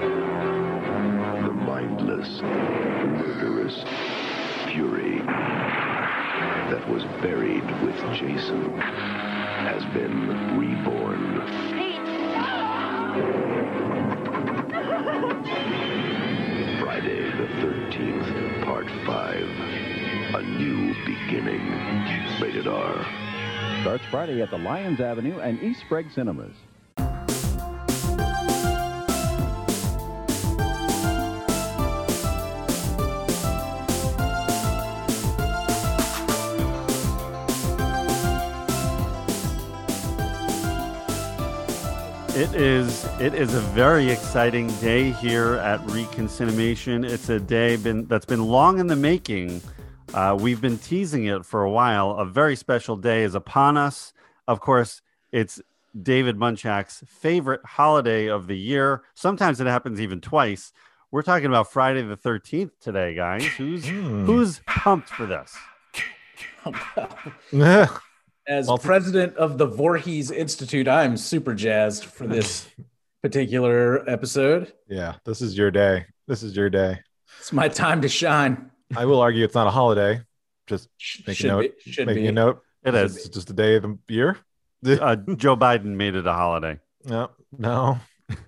The mindless, murderous fury that was buried with Jason has been reborn. Friday the 13th, Part 5. A New Beginning. Rated R. Starts Friday at the Lions Avenue and East Sprague Cinemas. It is it is a very exciting day here at Reconciliation. It's a day been that's been long in the making. Uh, we've been teasing it for a while. A very special day is upon us. Of course, it's David Munchak's favorite holiday of the year. Sometimes it happens even twice. We're talking about Friday the 13th today, guys. Who's who's pumped for this? As Well, president of the Voorhees Institute, I'm super jazzed for this particular episode. yeah, this is your day. This is your day. It's my time to shine. I will argue it's not a holiday. Just Sh- make a note. be. Should making be. a note. It It's just a day of the year. Uh, Joe Biden made it a holiday. No, no,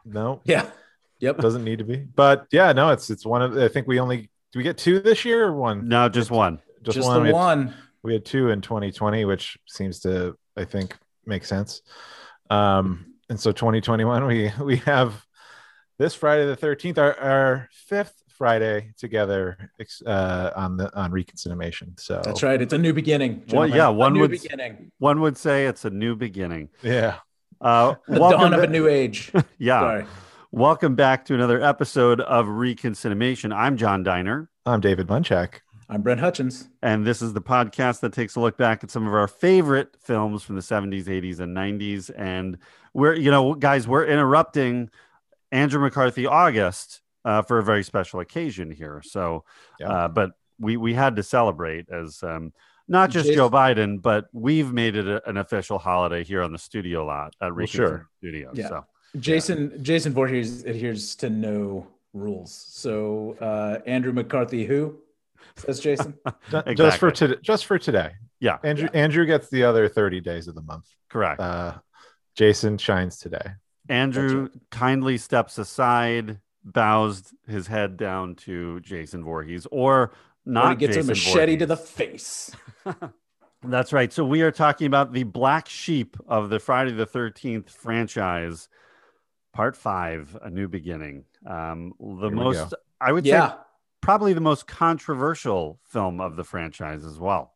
no. Yeah. Yep. Doesn't need to be. But yeah, no. It's it's one of. I think we only do we get two this year or one? No, just one. Just, Just one. the We had- one. We had two in 2020 which seems to i think make sense um and so 2021 we we have this friday the 13th our, our fifth friday together uh on the on reconciliation so That's right. It's a new beginning. Well, yeah, one new would- beginning. One would say it's a new beginning. yeah Uh, The welcome dawn of ba- a new age. yeah. Sorry. Welcome back to another episode of Reconciliation. I'm John Diner, i'm david munchak I'm Brent Hutchins. and this is the podcast that takes a look back at some of our favorite films from the 70s, 80s, and 90s. And we're, you know, guys, we're interrupting Andrew McCarthy August uh, for a very special occasion here. So, Yeah. uh, but we we had to celebrate as um, not just Jason- Joe Biden, but we've made it a, an official holiday here on the studio lot at Well, sure. Studios. Yeah. So. Jason Jason Voorhees adheres to no rules. So uh, Andrew McCarthy, who says Jason? Ju- just for today just for today Yeah, andrew andrew gets the other 30 days of the month correct. uh jason shines today Andrew kindly steps aside, bows his head down to Jason Voorhees, or Or not. he gets Jason a machete to the face. That's right. So we are talking about the black sheep of the Friday the Thirteenth franchise, Part Five: A New Beginning. Um, the Here most. I would Yeah. say, probably the most controversial film of the franchise as well.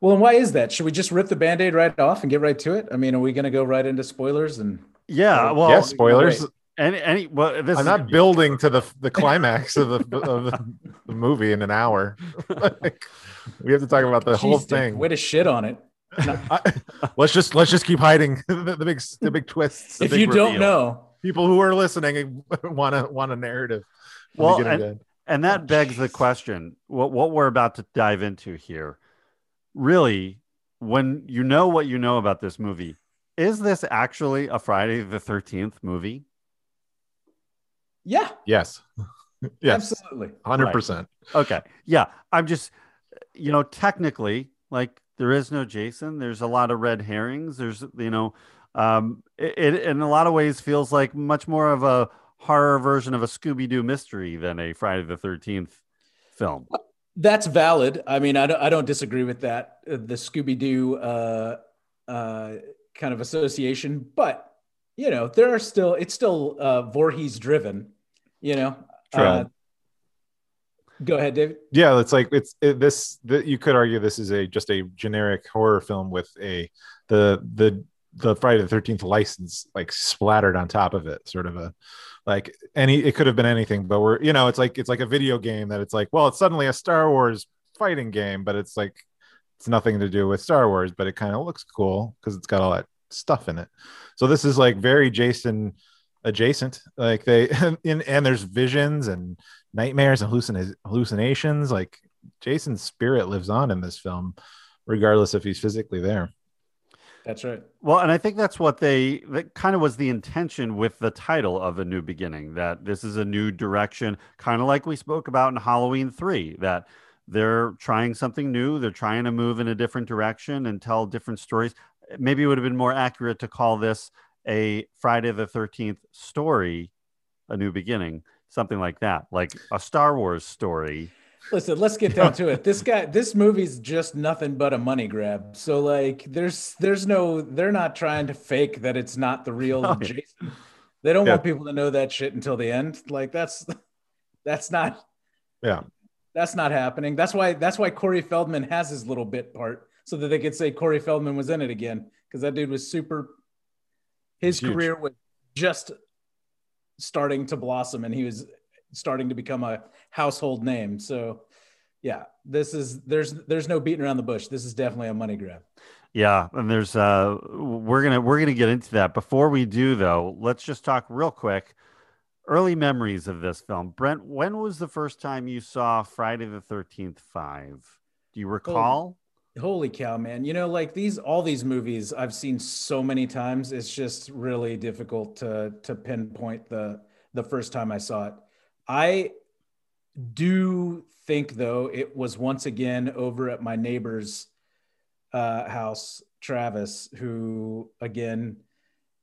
Well, and why is that? Should we just rip the band-aid right off and get right to it? I mean, are we going to go right into spoilers and Yeah. Oh, Well, yes spoilers wait. any, any, well, this i'm is, not building to the the climax of the of the, the movie in an hour Like, we have to talk about the whole Jeez, Dick, thing Way to shit on it. I- let's just let's just keep hiding the, the big the big twists. if big you don't know, People who are listening want to want a narrative. Well, and- to end. And that begs the question what, what we're about to dive into here. Really, when you know what you know about this movie, is this actually a Friday the 13th movie? yeah, yes, yes, absolutely. hundred percent. Okay. Yeah. I'm just, you know, technically, like there is no Jason. There's a lot of red herrings. There's, you know, um, it, it in a lot of ways feels like much more of a horror version of a Scooby Doo mystery than a Friday the 13th film. That's valid. I mean, I don't, I don't disagree with that. uh, The Scooby Doo uh, uh, kind of association, but you know, there are still it's still uh, Voorhees driven. You know, True. Uh, go ahead, David. Yeah, it's like it's it, this. The, you could argue this is a just a generic horror film with a the the the Friday the Thirteenth license like splattered on top of it, sort of a like any. It could have been anything, but we're you know it's like it's like a video game that it's like well it's suddenly a Star Wars fighting game, but it's like it's nothing to do with Star Wars, but it kind of looks cool because it's got all that stuff in it. So this is like very Jason adjacent. Like they and, and there's visions and nightmares and hallucin- hallucinations. Like Jason's spirit lives on in this film, regardless if he's physically there. That's right. Well, and I think that's what they that kind of was the intention with the title of a new beginning. That this is a new direction, kind of like we spoke about in Halloween three. That they're trying something new. They're trying to move in a different direction and tell different stories. Maybe it would have been more accurate to call this a Friday the Thirteenth story, a new beginning, something like that, like a Star Wars story. Listen, let's get down to it. This guy, this movie's just nothing but a money grab. So like, there's there's no, they're not trying to fake that it's not the real Oh. Jason. They don't Yeah. want people to know that shit until the end. Like that's that's not Yeah. that's not happening. That's why that's why Corey Feldman has his little bit part so that they could say Corey Feldman was in it again because that dude was super. His huge. career was just starting to blossom, and he was starting to become a household name. So, yeah, this is there's there's no beating around the bush. This is definitely a money grab. Yeah, and there's uh we're gonna we're gonna get into that. Before we do though, let's just talk real quick. Early memories of this film. Brent, when was the first time you saw Friday the Thirteenth Five? Do you recall? Holy cow, man. You know, like these all these movies I've seen so many times, it's just really difficult to to pinpoint the the first time I saw it. I do think though it was once again over at my neighbor's uh, house, Travis, who again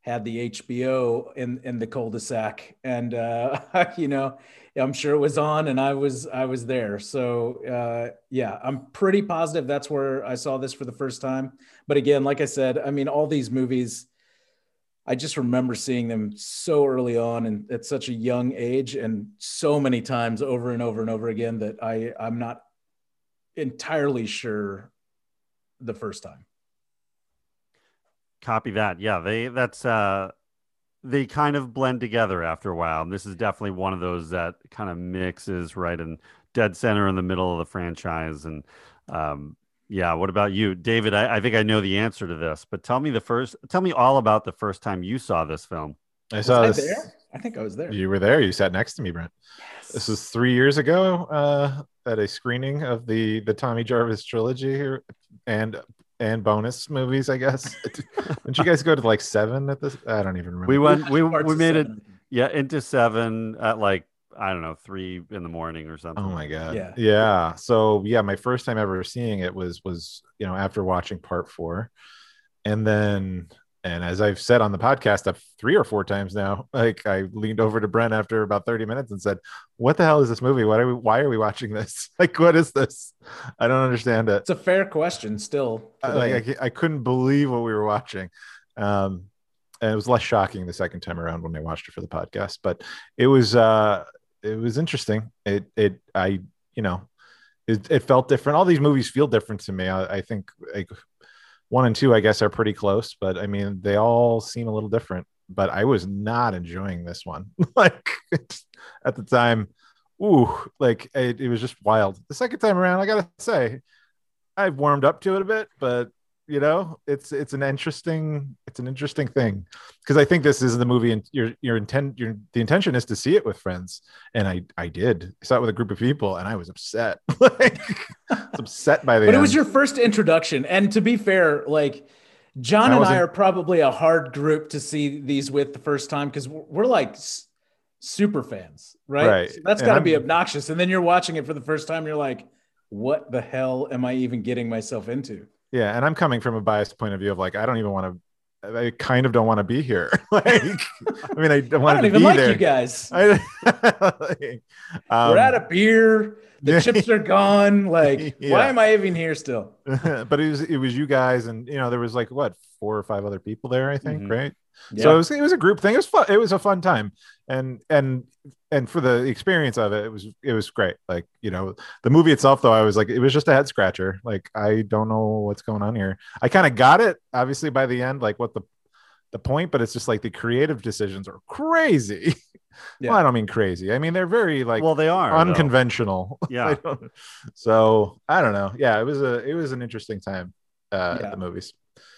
had the HBO in in the cul-de-sac, and uh, you know, I'm sure it was on, and I was I was there. So uh, yeah, I'm pretty positive that's where I saw this for the first time. But again, like I said, I mean, all these movies. I just remember seeing them so early on and at such a young age and so many times over and over and over again that I, I'm not entirely sure the first time. Copy that. Yeah, they that's uh they kind of blend together after a while. And this is definitely one of those that kind of mixes right in dead center in the middle of the franchise. And um yeah, what about you, David? I, I think I know the answer to this, but tell me the first tell me all about the first time you saw this film. I Was saw I this. there? I think I was there. You were there. You sat next to me, Brent. This was three years ago uh, at a screening of the the Tommy Jarvis trilogy here, and and bonus movies. I guess. Didn't you guys go to like seven at this? I don't even remember. We went we we of made it yeah, into seven at like I don't know, three in the morning or something. Oh my god. Yeah. Yeah. So yeah, my first time ever seeing it was was you know after watching part four, and then and as I've said on the podcast, I've three or four times now. Like I leaned over to Brent after about thirty minutes and said, "What the hell is this movie? Why are we Why are we watching this? Like what is this? I don't understand it." It's a fair question still. I, like I, I couldn't believe what we were watching. Um, and it was less shocking the second time around when I watched it for the podcast, but it was uh, it was interesting. It it I you know it, it felt different. All these movies feel different to me. I, I think like one and two, I guess, are pretty close, but I mean they all seem a little different. But I was not enjoying this one. like at the time, ooh, like it, it was just wild. The second time around, I gotta say, I've warmed up to it a bit, but you know, it's it's an interesting it's an interesting thing because I think this is the movie and your your intent your the intention is to see it with friends, and I I did I saw it with a group of people, and I was upset, like was upset by the. But it was your first introduction. And to be fair, like John I and I are probably a hard group to see these with the first time because we're like super fans, right? Right. So that's got to be obnoxious. And then you're watching it for the first time, you're like, what the hell am I even getting myself into? Yeah, and I'm coming from a biased point of view of like I don't even want to. I kind of don't want to be here. like, I mean, I I wanted don't to even be like there. you guys. I, like, um, we're out of beer. The chips are gone. Like, Yeah. why am I even here still? but it was it was you guys and you know there was like what four or five other people there I think Mhm. right Yeah. so it was it was a group thing it was fun it was a fun time and and and for the experience of it it was it was great like you know the movie itself though I was like it was just a head scratcher like I don't know what's going on here I kind of got it obviously by the end like what the the point but it's just like the creative decisions are crazy Yeah. well I don't mean crazy I mean they're very like well, they are though. unconventional. Yeah. I so I don't know. Yeah, it was a it was an interesting time uh, Yeah. at the movies.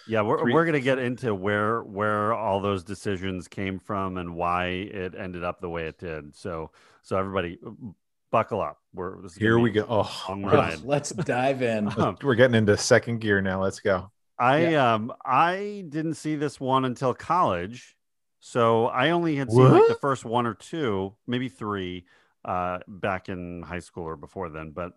Yeah, we're Three- we're gonna get into where where all those decisions came from and why it ended up the way it did. So so everybody, buckle up. We're this is Here we go. Oh, long ride. Let's dive in. We're getting into second gear now. Let's go. I um I didn't see this one until college, so I only had seen like the first one or two, maybe three, uh, back in high school or before then. But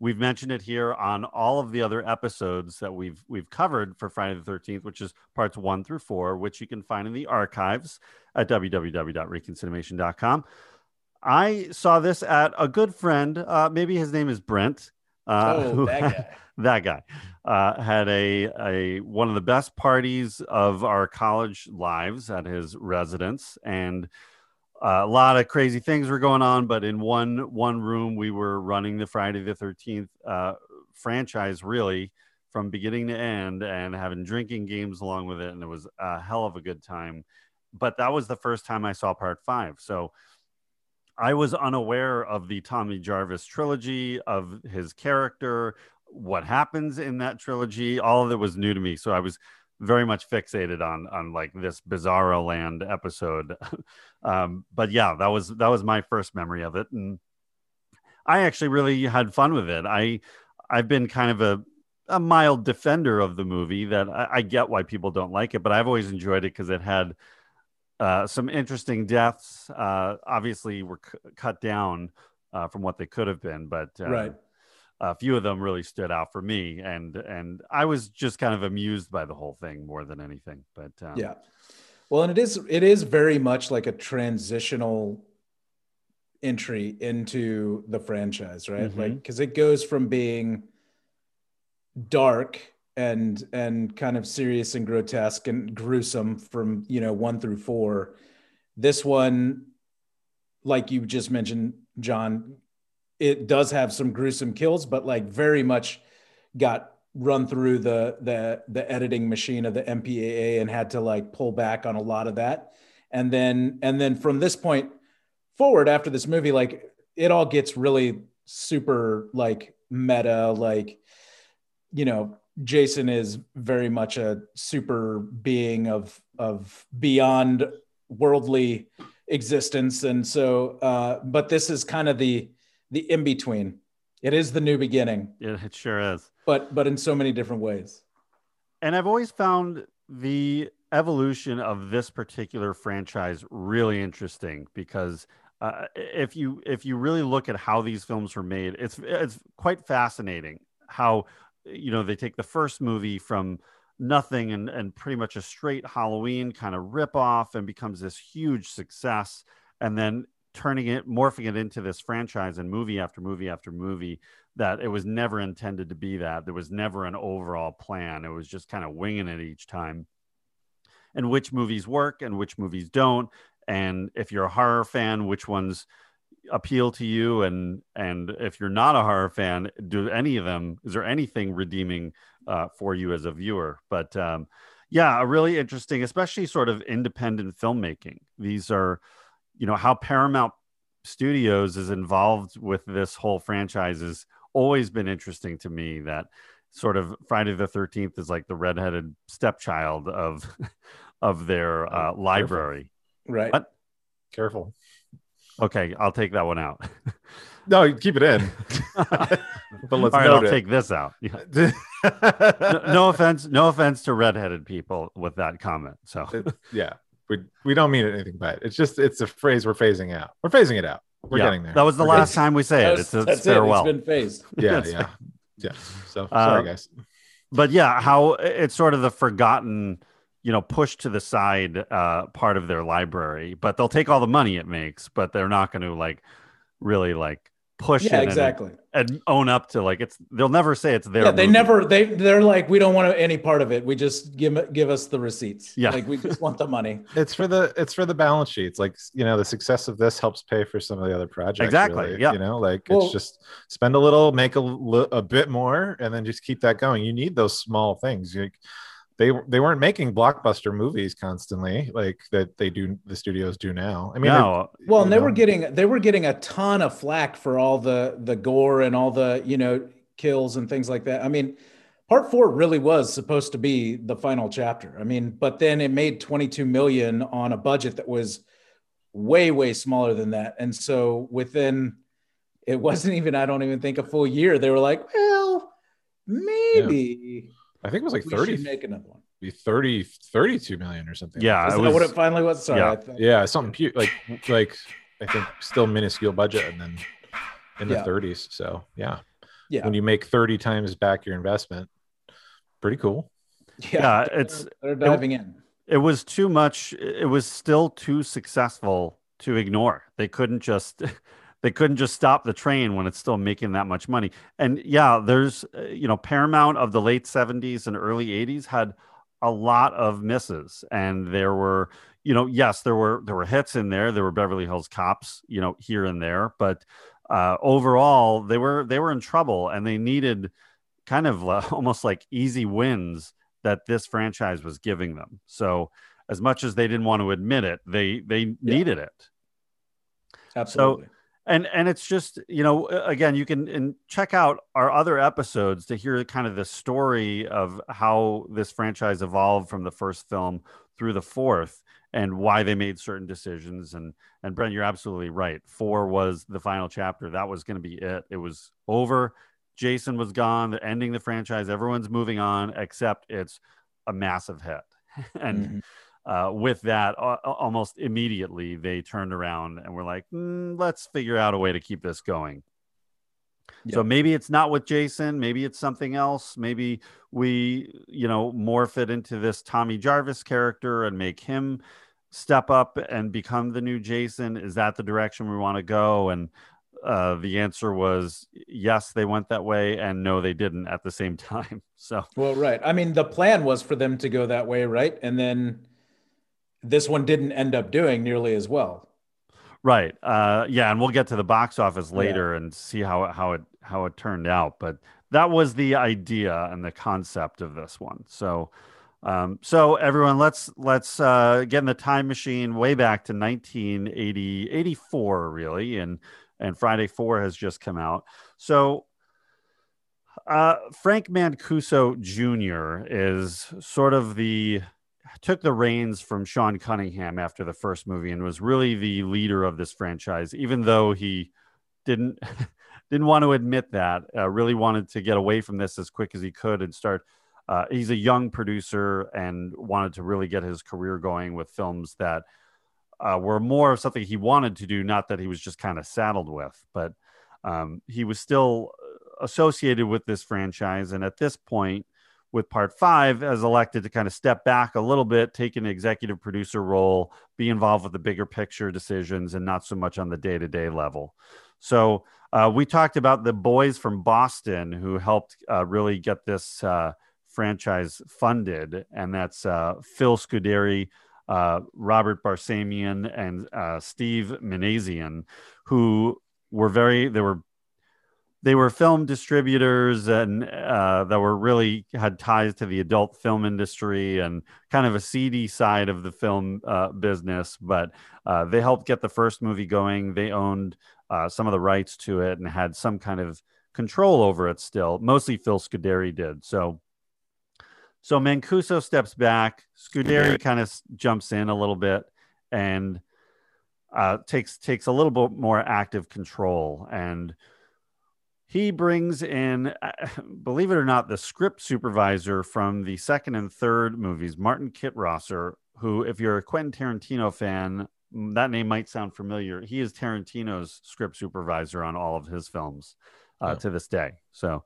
we've mentioned it here on all of the other episodes that we've we've covered for Friday the Thirteenth, which is parts one through four, which you can find in the archives at www.reconcinimation.com. I saw this at a good friend, uh, maybe his name is Brent. Uh, oh, that guy. that guy uh, had a, a one of the best parties of our college lives at his residence and a lot of crazy things were going on but in one one room we were running the friday the 13th uh, franchise really from beginning to end and having drinking games along with it and it was a hell of a good time but that was the first time i saw part five so I was unaware of the Tommy Jarvis trilogy, of his character, what happens in that trilogy. All of it was new to me. So I was very much fixated on on like this bizarro land episode. um, but yeah, that was that was my first memory of it. And I actually really had fun with it. I I've been kind of a a mild defender of the movie that I, I get why people don't like it, but I've always enjoyed it because it had uh, some interesting deaths. Uh, obviously, were c- cut down uh, from what they could have been, but uh, Right. A few of them really stood out for me, and and I was just kind of amused by the whole thing more than anything. But um, Yeah. Well, and it is it is very much like a transitional entry into the franchise, right? Mhm. Like because it goes from being dark and and kind of serious and grotesque and gruesome from you know one through four. This one, like you just mentioned, John, it does have some gruesome kills, but like very much got run through the the the editing machine of the MPAA and had to like pull back on a lot of that. And then and then from this point forward after this movie like it all gets really super like meta like you know Jason is very much a super being of of beyond worldly existence and so uh but this is kind of the the in between it is the new beginning. It, it sure is. but but in so many different ways. And I've always found the evolution of this particular franchise really interesting because uh, if you if you really look at how these films were made, it's it's quite fascinating how you know they take the first movie from nothing and and pretty much a straight Halloween kind of rip off and becomes this huge success, and then turning it morphing it into this franchise and movie after movie after movie that it was never intended to be that. There was never an overall plan. It was just kind of winging it each time. And which movies work and which movies don't. And if you're a horror fan, which ones appeal to you? And and if you're not a horror fan, do any of them? Is there anything redeeming uh, for you as a viewer? But um, yeah, a really interesting, especially sort of independent filmmaking. These are, you know, how Paramount Studios is involved with this whole franchise has always been interesting to me. That sort of Friday the Thirteenth is like the redheaded stepchild of of their uh, careful. library. right What? Careful. Okay, I'll take that one out. No, keep it in. but let's All right, I'll it. take this out. Yeah. No, no offense, no offense to redheaded people with that comment. So yeah, we we don't mean anything by it. It's just it's a phrase we're phasing out. We're phasing it out. We're yeah, getting there. That was the We're last getting- time we say That it. was- It's, it's that's farewell. it it's been phased Yeah, That's yeah, yeah. So Uh, sorry, guys. but yeah, how it's sort of the forgotten, you know, pushed to the side uh, part of their library. But they'll take all the money it makes, but they're not going to like really like push yeah it and- exactly and, own up to like it's. They'll never say it's their. yeah they movie. never they they're like we don't want any part of it we just give give us the receipts Yeah. like we just want the money It's for the it's for the balance sheets. Like you know, the success of this helps pay for some of the other projects. Exactly, really, yeah. You know, like Well- it's just spend a little, make a, li- a bit more, and then just keep that going. You need those small things. You, they they weren't making blockbuster movies constantly like that they do the studios do now. I mean, no, well and they were getting they were getting a ton of flack for all the the gore and all the you know kills and things like that. I mean part four really was supposed to be the final chapter. I mean but then it made 22 million on a budget that was way way smaller than that. And so within it wasn't even i don't even think a full year they were like well maybe I think it was like We 30, should make another one. be 30, 32 million or something. Yeah, Is that was- what it finally was? Sorry. yeah. I thought- Yeah, something pu- like like I think still minuscule budget and then in the Yeah. 30s. So yeah. Yeah. When you make 30 times back your investment, pretty cool. Yeah, it's they're diving in. it was too much it was still too successful to ignore they couldn't just they couldn't just stop the train when it's still making that much money and yeah there's uh, you know paramount of the late 70s and early 80s had a lot of misses and there were you know yes there were there were hits in there there were beverly hills cops you know here and there but uh overall they were they were in trouble and they needed kind of uh, almost like easy wins that this franchise was giving them. So as much as they didn't want to admit it, they they needed it. Absolutely. And and it's just, you know, again, you can check out our other episodes to hear kind of the story of how this franchise evolved from the first film through the fourth and why they made certain decisions and and Brent you're absolutely right. 4 was the final chapter. That was going to be it. It was over. Jason was gone. They're ending the franchise. Everyone's moving on, except it's a massive hit. and Mhm. Uh, with that, uh, almost immediately they turned around and were like, "Mm, let's figure out a way to keep this going. So maybe it's not with Jason. Maybe it's something else. Maybe we, you know, morph it into this Tommy Jarvis character and make him step up and become the new Jason. Is that the direction we want to go? And uh, the answer was yes, they went that way, and no, they didn't at the same time. So Well, right. I mean, the plan was for them to go that way, right? And then this one didn't end up doing nearly as well. Right. Uh, yeah, and we'll get to the box office later and see how how it how it turned out. But that was the idea and the concept of this one. So, um, so everyone, let's let's uh, get in the time machine way back to 1980, 84, really, and and Friday Four has just come out. So. Uh, Frank Mancuso Jr. is sort of the took the reins from Sean Cunningham after the first movie and was really the leader of this franchise, even though he didn't didn't want to admit that. Uh, really wanted to get away from this as quick as he could and start. Uh, he's a young producer and wanted to really get his career going with films that uh, were more of something he wanted to do, not that he was just kind of saddled with. But um, he was still associated with this franchise, and at this point with part five as elected to kind of step back a little bit, take an executive producer role, be involved with the bigger picture decisions, and not so much on the day to day level. So uh, we talked about the boys from Boston who helped uh, really get this uh, franchise funded, and that's uh, Phil Scuderi. Uh, Robert Barsamian and uh, Steve Minasian, who were very, they were they were film distributors and uh, that were really had ties to the adult film industry and kind of a seedy side of the film uh, business. But uh, they helped get the first movie going. They owned uh, some of the rights to it and had some kind of control over it still. Mostly Phil Scuderi did. So, so Mancuso steps back. Scuderi kind of jumps in a little bit and uh, takes takes a little bit more active control and he brings in, believe it or not, the script supervisor from the second and third movies, Martin Kitrosser, who, if you're a Quentin Tarantino fan, that name might sound familiar. He is Tarantino's script supervisor on all of his films uh, Oh. to this day. So,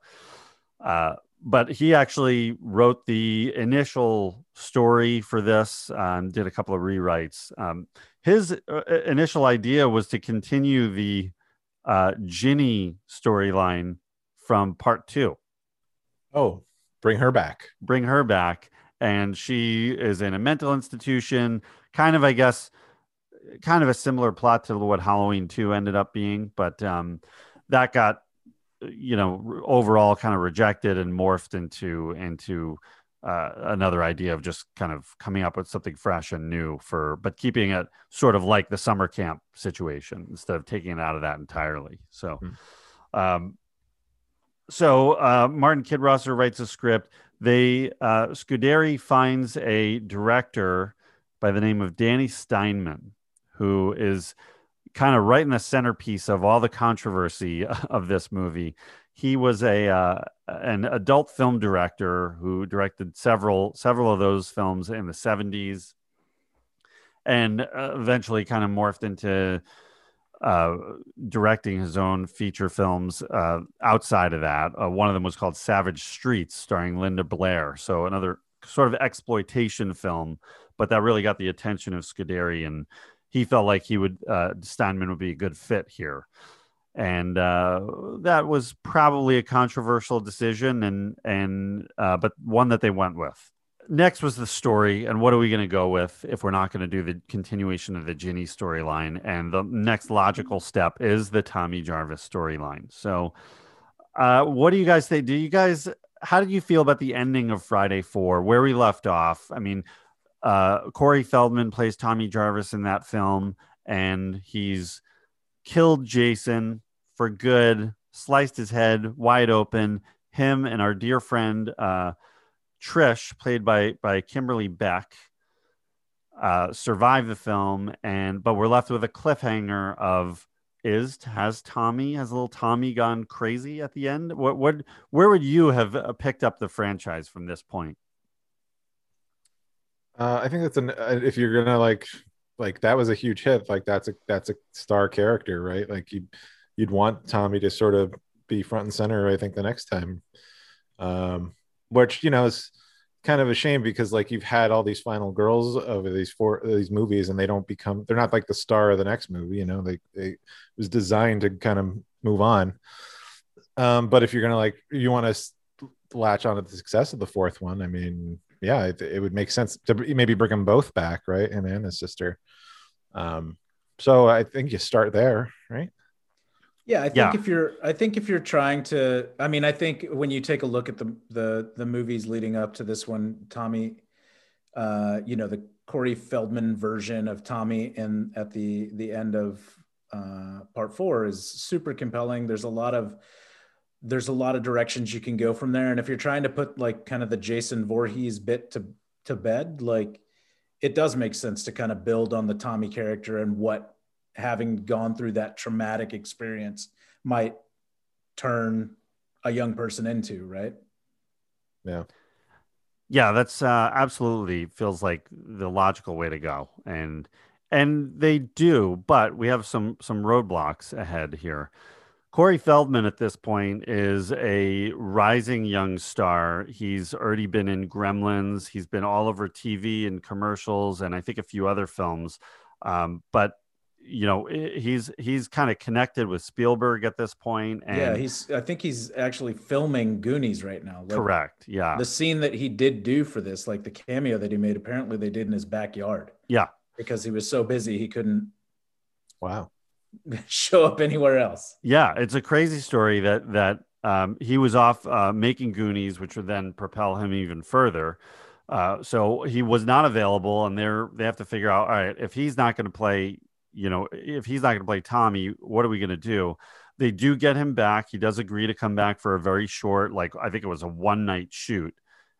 uh, but he actually wrote the initial story for this, um, did a couple of rewrites. Um, his uh, initial idea was to continue the uh, Ginny storyline from part two. Oh, bring her back. Bring her back. And she is in a mental institution, kind of, I guess, kind of a similar plot to what Halloween 2 ended up being. But um, that got, you know, overall kind of rejected and morphed into, into, uh, another idea of just kind of coming up with something fresh and new for, but keeping it sort of like the summer camp situation instead of taking it out of that entirely. So, um, so uh, Martin Kitrosser writes a script. They uh, Scuderi finds a director by the name of Danny Steinmann, who is kind of right in the centerpiece of all the controversy of this movie. He was a uh, an adult film director who directed several several of those films in the 70s and eventually kind of morphed into uh, directing his own feature films uh, outside of that. Uh, one of them was called Savage Streets, starring Linda Blair. So another sort of exploitation film, but that really got the attention of Scuderi, and he felt like he would uh, Steinmann would be a good fit here. And uh, that was probably a controversial decision, and and uh, but one that they went with. Next was the story and what are we going to go with if we're not going to do the continuation of the ginny storyline? And the next logical step is the tommy jarvis storyline. So uh, what do you guys think? Do you guys how did you feel about the ending of friday 4 where we left off? I mean uh, corey feldman plays tommy jarvis in that film and he's killed jason for good sliced his head wide open him and our dear friend uh, Trish, played by by Kimberly Beck, uh, survived the film, and but we're left with a cliffhanger of is has Tommy has little Tommy gone crazy at the end? What what where would you have uh, picked up the franchise from this point? Uh, I think that's an uh, if you're gonna like like that was a huge hit. Like that's a that's a star character, right? Like you you'd want Tommy to sort of be front and center. I think the next time. Um, which you know is kind of a shame because like you've had all these final girls over these four these movies and they don't become they're not like the star of the next movie you know they, they it was designed to kind of move on um but if you're gonna like you want to latch on to the success of the fourth one i mean yeah it, it would make sense to maybe bring them both back right Him and then his sister um so i think you start there right yeah, I think yeah. if you're, I think if you're trying to, I mean, I think when you take a look at the the the movies leading up to this one, Tommy, uh, you know, the Corey Feldman version of Tommy, and at the the end of uh, part four is super compelling. There's a lot of there's a lot of directions you can go from there, and if you're trying to put like kind of the Jason Voorhees bit to to bed, like it does make sense to kind of build on the Tommy character and what having gone through that traumatic experience might turn a young person into, right? Yeah. Yeah, that's uh, absolutely feels like the logical way to go, and and they do, but we have some some roadblocks ahead here. Corey Feldman at this point is a rising young star. He's already been in Gremlins. He's been all over TV and commercials, and I think a few other films. Um, but you know he's he's kind of connected with Spielberg at this point and yeah he's I think he's actually filming Goonies right now like correct yeah the scene that he did do for this like the cameo that he made apparently they did in his backyard yeah because he was so busy he couldn't wow show up anywhere else yeah it's a crazy story that that um, he was off uh, making Goonies which would then propel him even further uh, so he was not available and they're they have to figure out all right if he's not going to play you know, if he's not going to play Tommy, what are we going to do? They do get him back. He does agree to come back for a very short, like I think it was a one night shoot.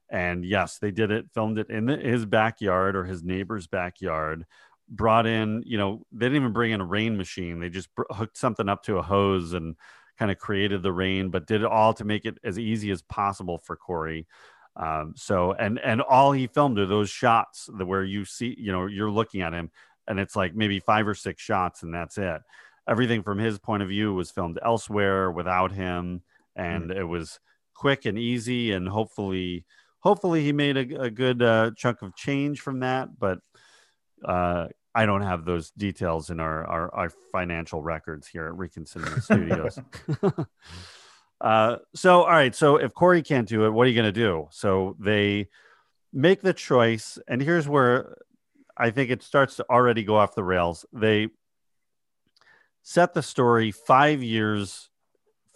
And yes, they did it, filmed it in the, his backyard or his neighbor's backyard. Brought in, you know, they didn't even bring in a rain machine. They just br- hooked something up to a hose and kind of created the rain, but did it all to make it as easy as possible for Corey. Um, so and and all he filmed are those shots that where you see, you know, you're looking at him and it's like maybe five or six shots and that's it. Everything from his point of view was filmed elsewhere without him, and mm. it was quick and easy, and hopefully, hopefully he made a, a good uh, chunk of change from that. But uh, I don't have those details in our, our, our financial records here at Recon Cinema Studios. uh, so, all right. So, if Corey can't do it, what are you going to do? So, they make the choice. And here's where I think it starts to already go off the rails. They set the story five years,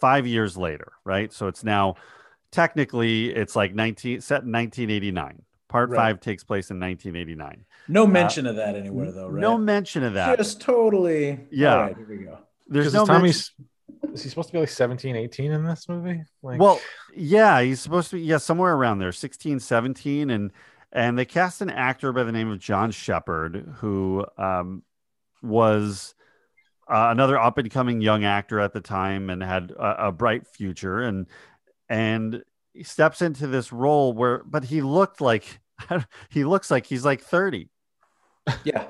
five years later, right? So it's now technically it's like 19 set in 1989. Part right. five takes place in 1989. No uh, mention uh, of that anywhere, though, right? No mention of that. Just totally. Yeah. All right, here we go. There's no Tommy's. Is he supposed to be like 17, 18 in this movie? Like... Well, yeah, he's supposed to be, yeah, somewhere around there, 16, 17. And and they cast an actor by the name of John Shepherd, who um, was uh, another up and coming young actor at the time and had a, a bright future and and he steps into this role where but he looked like he looks like he's like 30 Yeah.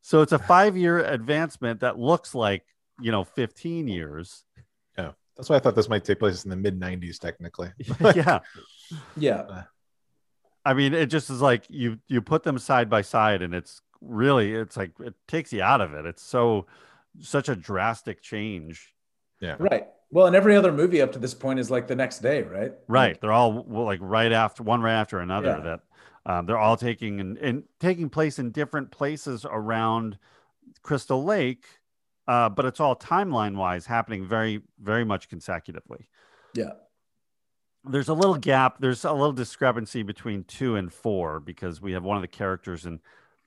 so it's a five year advancement that looks like you know 15 years Yeah, that's why I thought this might take place in the mid '90s, technically. yeah Yeah. Uh, i mean it just is like you you put them side by side and it's really it's like it takes you out of it it's so such a drastic change Yeah, Right. Well, and every other movie up to this point is like the next day, right? right they're all well, like right after one right after another Yeah. that um, they're all taking and, and taking place in different places around crystal lake uh, but it's all timeline wise happening very very much consecutively Yeah. there's a little gap there's a little discrepancy between two and four because we have one of the characters in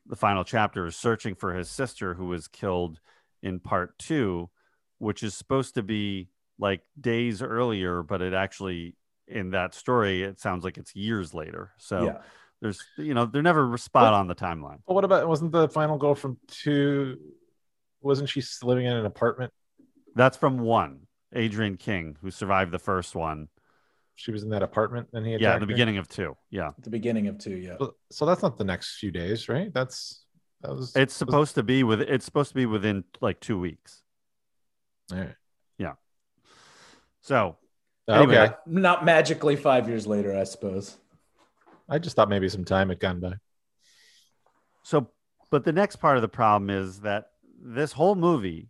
the final chapter is searching for his sister who was killed in part two which is supposed to be like days earlier but it actually in that story it sounds like it's years later so yeah. there's you know they're never spot on the timeline But what about wasn't the final goal from two? Wasn't she living in an apartment? that's from one adrienne king who survived the first one She was in that apartment, and he yeah in the her? beginning of two yeah At the beginning of two. Yeah. So, so that's not the next few days, right? That's that was. it's supposed to be with it's supposed to be within like two weeks All right. Yeah. So Anyway. Okay. Not magically five years later, I suppose. I just thought maybe some time had gone by. So, but the next part of the problem is that this whole movie,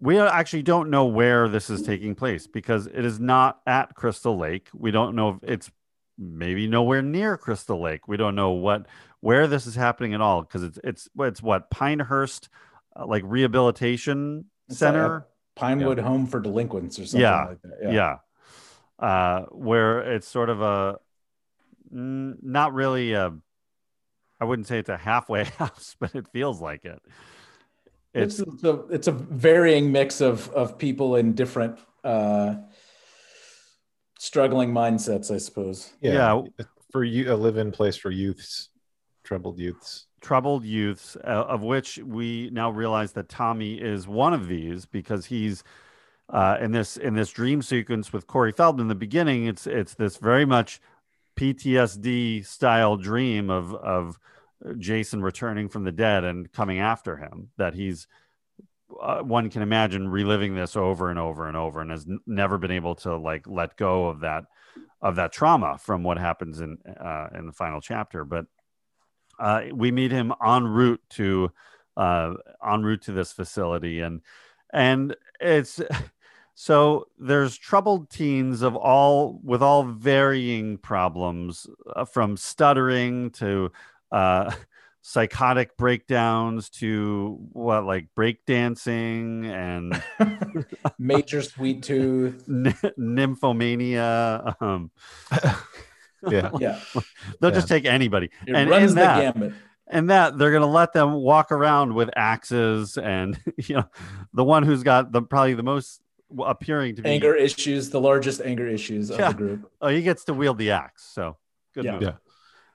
we actually don't know where this is taking place because it is not at Crystal Lake. We don't know if it's maybe nowhere near Crystal Lake. We don't know what where this is happening at all because it's it's it's what Pinehurst uh, like rehabilitation It's center. Pinewood Home for Delinquents or something Yeah. like that. yeah, Uh, where it's sort of a mm, not really a i wouldn't say it's a halfway house but it feels like it It's, it's it's a it's a varying mix of of people in different uh struggling mindsets, I suppose. Yeah. Yeah. For you, a live-in place for youths, troubled youths. Troubled youths uh, of which we now realize that tommy is one of these because he's uh, in this in this dream sequence with corey feldman in the beginning it's it's this very much ptsd style dream of of jason returning from the dead and coming after him that he's uh, one can imagine reliving this over and over and over and has n- never been able to like let go of that of that trauma from what happens in uh, in the final chapter. But uh, we meet him en route to uh, en route to this facility and and it's so there's troubled teens of all with all varying problems uh, from stuttering to uh, psychotic breakdowns to what like breakdancing and Major sweet tooth. n- nymphomania um, Yeah. Yeah. they'll Yeah. just take anybody It and runs in the that, gamut. and that they're going to let them walk around with axes and you know the one who's got the probably the most appearing to be Anger issues, the largest anger issues of Yeah. the group. oh he gets to wield the axe so good Yeah. move. Yeah.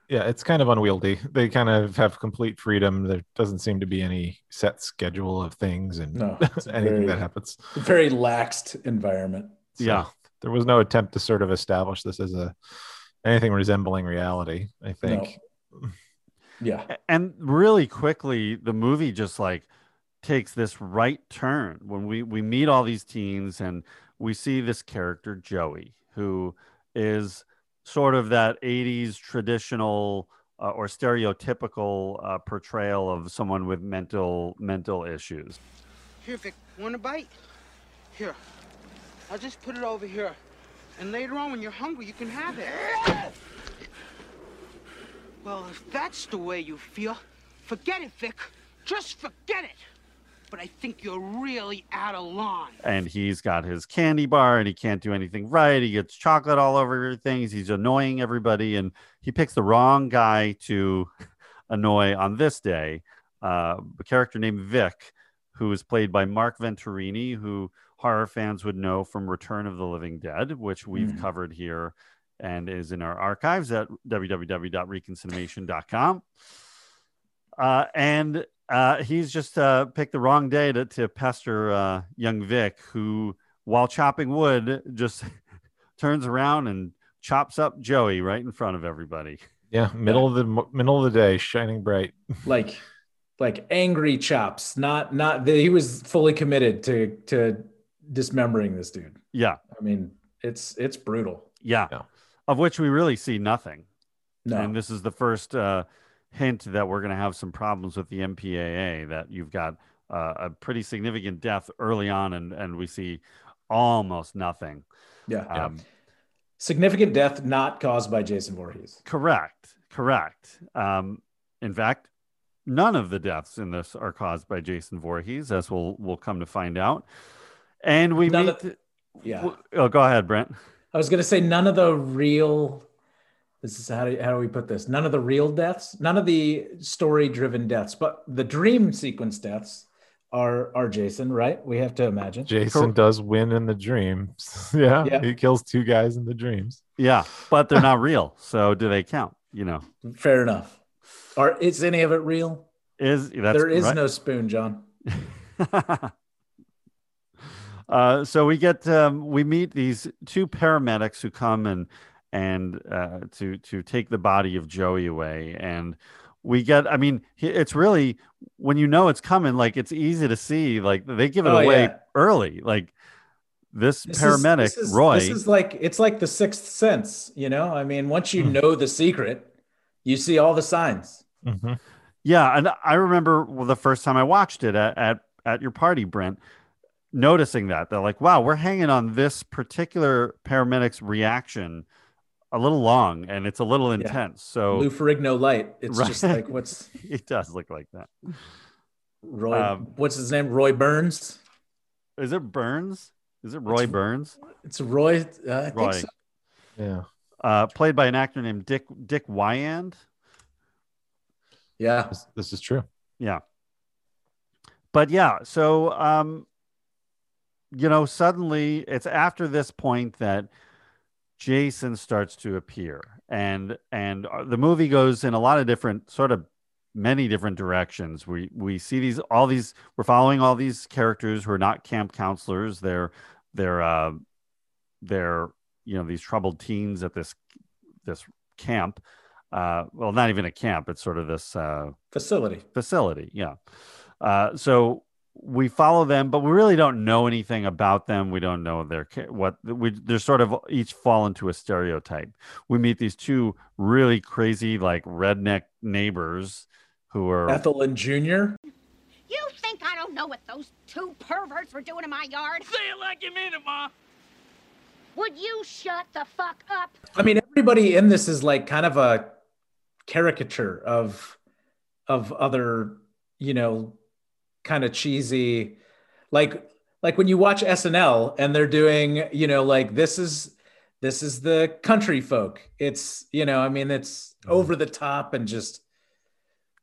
Yeah, it's kind of unwieldy. They kind of have complete freedom. There doesn't seem to be any set schedule of things and No, anything very, that happens. very laxed environment. So Yeah. there was no attempt to sort of establish this as a anything resembling reality. I think. Yeah. And really quickly the movie just like takes this right turn when we we meet all these teens and we see this character joey who is sort of that 80s traditional uh, or stereotypical uh, portrayal of someone with mental mental issues Here, Vic, want a bite? Here. I'll just put it over here. And later on, when you're hungry, you can have it. Well, if that's the way you feel, forget it, Vic. Just forget it. But I think you're really out of line. and he's got his candy bar and he can't do anything right. He gets chocolate all over things. He's annoying everybody, and he picks the wrong guy to annoy on this day. Uh, a character named Vic, who is played by Mark Venturini, who horror fans would know from Return of the Living Dead, which we've Mhm. covered here and is in our archives at www.reconciliation.com. Uh, and uh, he's just uh, picked the wrong day to, to pester uh, young Vic, who, while chopping wood, just turns around and chops up Joey right in front of everybody. Yeah, middle of the middle of the day, shining bright. like like angry chops not not that he was fully committed to to dismembering this dude Yeah, i mean it's it's brutal yeah, Yeah. of which we really see nothing. no And this is the first uh, hint that we're going to have some problems with the MPAA. That you've got uh, a pretty significant death early on, and and we see almost nothing. yeah Um, significant death not caused by jason Voorhees. Correct. Correct. Um, in fact, none of the deaths in this are caused by Jason Voorhees, as we'll we'll come to find out. And we None meet. of- yeah w- oh, go ahead, Brent. i was going to say none of the real this is how do, how do we put this none of the real deaths none of the story driven deaths but the dream sequence deaths are are jason right we have to imagine Jason Cor- does win in the dreams. yeah, Yeah. he kills two guys in the dreams. Yeah, but they're not real. So do they count? You know, fair enough or is any of it real is that's there is right. no spoon john uh, so we get um, we meet these two paramedics who come and and uh, to to take the body of Joey away, and we get. I mean, it's really when you know it's coming, like it's easy to see. Like they give it Oh, away yeah. early. Like this, This is- paramedic this is, Roy. This is like it's like the sixth sense, you know. I mean, once you Hmm. know the secret, you see all the signs. Mhm. Yeah, and I remember well, the first time I watched it at, at at your party, Brent, noticing that they're like, "Wow, we're hanging on this particular paramedic's reaction a little long, and it's a little intense." So Lou Ferrigno light. It's Right. just like what's it does look like that. Roy? Um, what's his name? Roy Burns. Is it Burns? Is it Roy It's- Burns? It's Roy. Uh, I Roy, think so. Yeah, uh, played by an actor named Dick Dick Wieand. Yeah. this, this is true. Yeah. But yeah, so um you know, suddenly it's after this point that Jason starts to appear and and uh, the movie goes in a lot of different sort of many different directions. We we see these all these we're following all these characters who are not camp counselors. They're they're uh they're you know these troubled teens at this this camp. Uh well not even a camp, it's sort of this uh Facility. facility. Yeah. Uh, so we follow them, but we really don't know anything about them. We don't know their what we they're sort of each fall into a stereotype. We meet these two really crazy like redneck neighbors who are Ethel and Junior. You think I don't know what those two perverts were doing in my yard? Say it like you mean it, Ma. Would you shut the fuck up? I mean, everybody in this is like kind of a caricature of of other, you know, kind of cheesy, like like when you watch SNL and they're doing, you know, like this is this is the country folk. It's you know, I mean, it's mm-hmm. over the top and just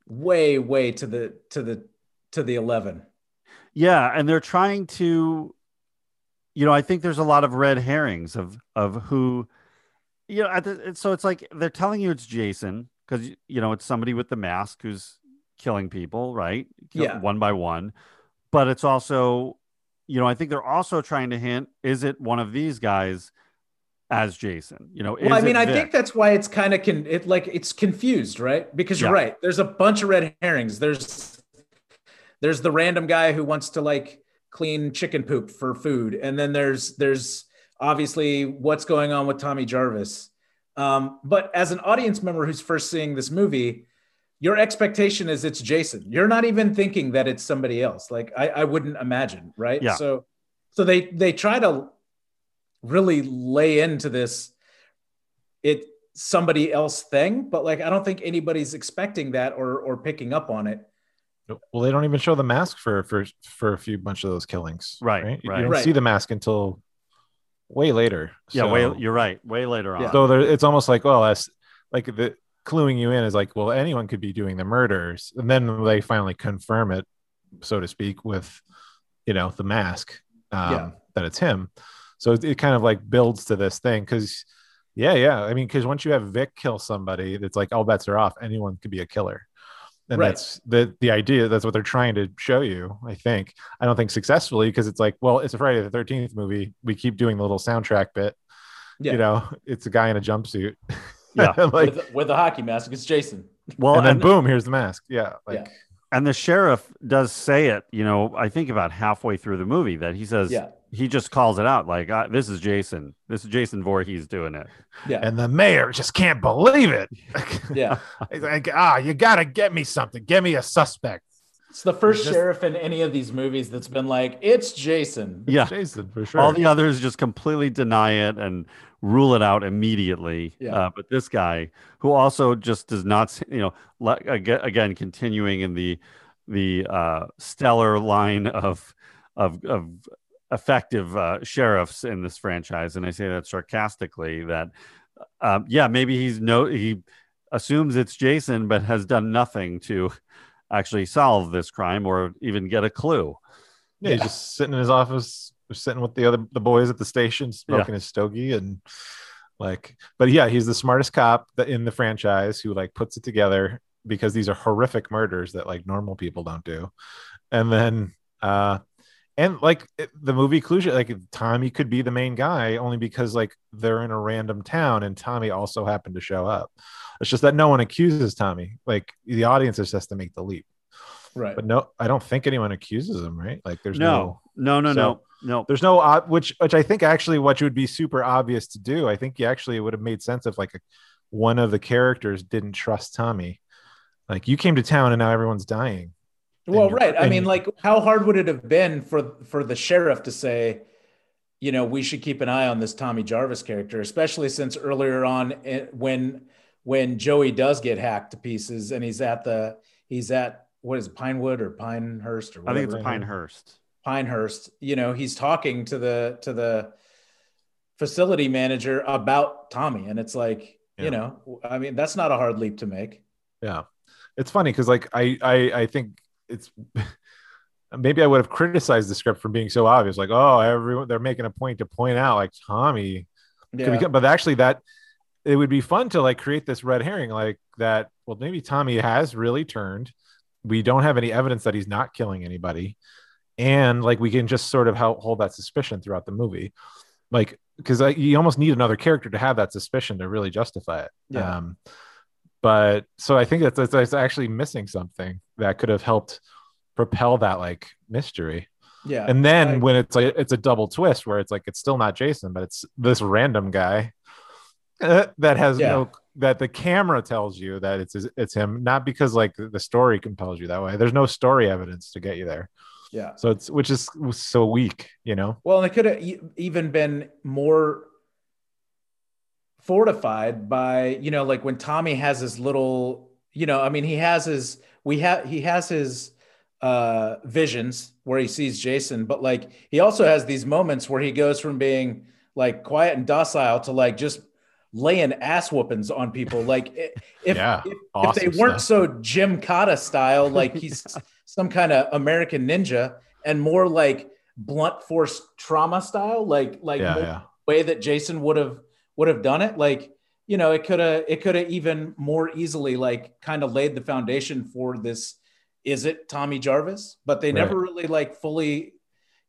way way to the to the to the eleven. yeah, and they're trying to, you know, I think there's a lot of red herrings of of who, you know, at the, so it's like they're telling you it's Jason because you know it's somebody with the mask who's killing people, right? Kill- Yeah. one by one, but it's also, you know, I think they're also trying to hint: is it one of these guys as Jason? You know, Well, I mean, I Vic? think that's why it's kind of can it like it's confused, right? Because you're Yeah. right. There's a bunch of red herrings. There's there's the random guy who wants to like clean chicken poop for food, and then there's there's obviously what's going on with Tommy Jarvis. Um, but as an audience member who's first seeing this movie, your expectation is it's Jason. You're not even thinking that it's somebody else. Like I, I wouldn't imagine, right? Yeah. So so they they try to really lay into this it somebody else thing but like i don't think anybody's expecting that or or picking up on it Well, they don't even show the mask for for for a few bunch of those killings. Right, You right. you don't Right. see the mask until way later. yeah, So- way, you're right. Way later on. Yeah. So there, it's almost like, well, that's like the cluing you in is like, well, anyone could be doing the murders, and then they finally confirm it, so to speak, with you know the mask um, Yeah. that it's him. So it, it kind of like builds to this thing because, yeah, yeah. I mean, because once you have Vic kill somebody, it's like all bets are off. Anyone could be a killer. and Right. that's the the idea that's what they're trying to show you i think i don't think successfully because it's like well it's a friday the 13th movie we keep doing the little soundtrack bit Yeah. you know it's a guy in a jumpsuit Yeah. like with, with a hockey mask. It's Jason. Well, and then and, boom here's the mask yeah like Yeah. and the sheriff does say it. You know, I think about halfway through the movie that he says Yeah. he just calls it out like, uh, "This is Jason. This is Jason Voorhees doing it." Yeah. and the mayor just can't believe it yeah. He's like ah you gotta get me something get me a suspect It's the first Just- sheriff in any of these movies that's been like, it's Jason. Yeah. jason for sure All the others just completely deny it and rule it out immediately. Yeah. Uh, but this guy, who also just does not, you know, le- again, again continuing in the the uh, stellar line of of of effective uh, sheriffs in this franchise, and I say that sarcastically. That um, yeah, maybe he's no he assumes it's Jason, but has done nothing to actually solve this crime or even get a clue. Yeah, he's just sitting in his office, sitting with the other the boys at the station, smoking his stogie, and like, but yeah, he's the smartest cop in the franchise who like puts it together because these are horrific murders that like normal people don't do, and then uh, and like the movie clues like Tommy could be the main guy only because like they're in a random town and Tommy also happened to show up. It's just that no one accuses Tommy. Like the audience just has to make the leap. Right. But no, I don't think anyone accuses him, right? Like there's no, No, no, no, So- no, no. there's no which which I think actually what would be super obvious to do. I think you actually would have made sense if like a, one of the characters didn't trust Tommy. Like you came to town and now everyone's dying. Well, right. I mean, like, how hard would it have been for for the sheriff to say, you know, we should keep an eye on this Tommy Jarvis character, especially since earlier on eh, when when Joey does get hacked to pieces and he's at the he's at what is it, Pinewood or Pinehurst or I think it's. Pinehurst. Pinehurst. You know, he's talking to the to the facility manager about Tommy, and it's like, Yeah. you know, I mean, that's not a hard leap to make. Yeah. It's funny because like I I I think it's maybe I would have criticized the script for being so obvious. Like, oh, everyone they're making a point to point out like Tommy Yeah. become- but actually that it would be fun to like create this red herring like that well maybe tommy has really turned we don't have any evidence that he's not killing anybody and like we can just sort of hold that suspicion throughout the movie like because you almost need another character to have that suspicion to really justify it Yeah. um but so i think that's, that's, that's actually missing something that could have helped propel that like mystery yeah. and then I- when it's like it's a double twist where it's like it's still not Jason, but it's this random guy uh, that has Yeah. no that the camera tells you that it's it's him, not because like the story compels you that way. There's no story evidence to get you there, yeah. so it's which is so weak, you know. Well, and it could have even been more fortified by, you know, like when Tommy has his little, you know, I mean, he has his, we have, he has his uh, visions where he sees Jason, but like he also has these moments where he goes from being like quiet and docile to like just laying ass whoopings on people. Like if, Yeah, if, if awesome they weren't stuff. so Jim Cotta style, like he's some kind of American ninja and more like blunt force trauma style, like like Yeah, the yeah. way that Jason would have would have done it. Like you know, it could have it could have even more easily like kind of laid the foundation for this. Is it Tommy Jarvis? But they never really like fully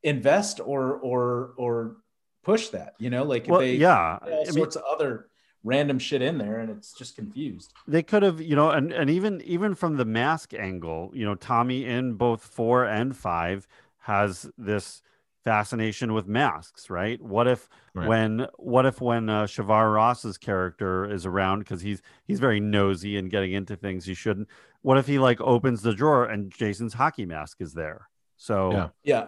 invest or or or push that. You know, like Well, they yeah. all I mean, sorts of other random shit in there, and it's just confused. they could have you know and, and even even from the mask angle you know tommy in both four and five has this fascination with masks right what if Right. when what if when uh, shavar ross's character is around because he's he's very nosy and getting into things he shouldn't what if he like opens the drawer and jason's hockey mask is there so Yeah. Yeah,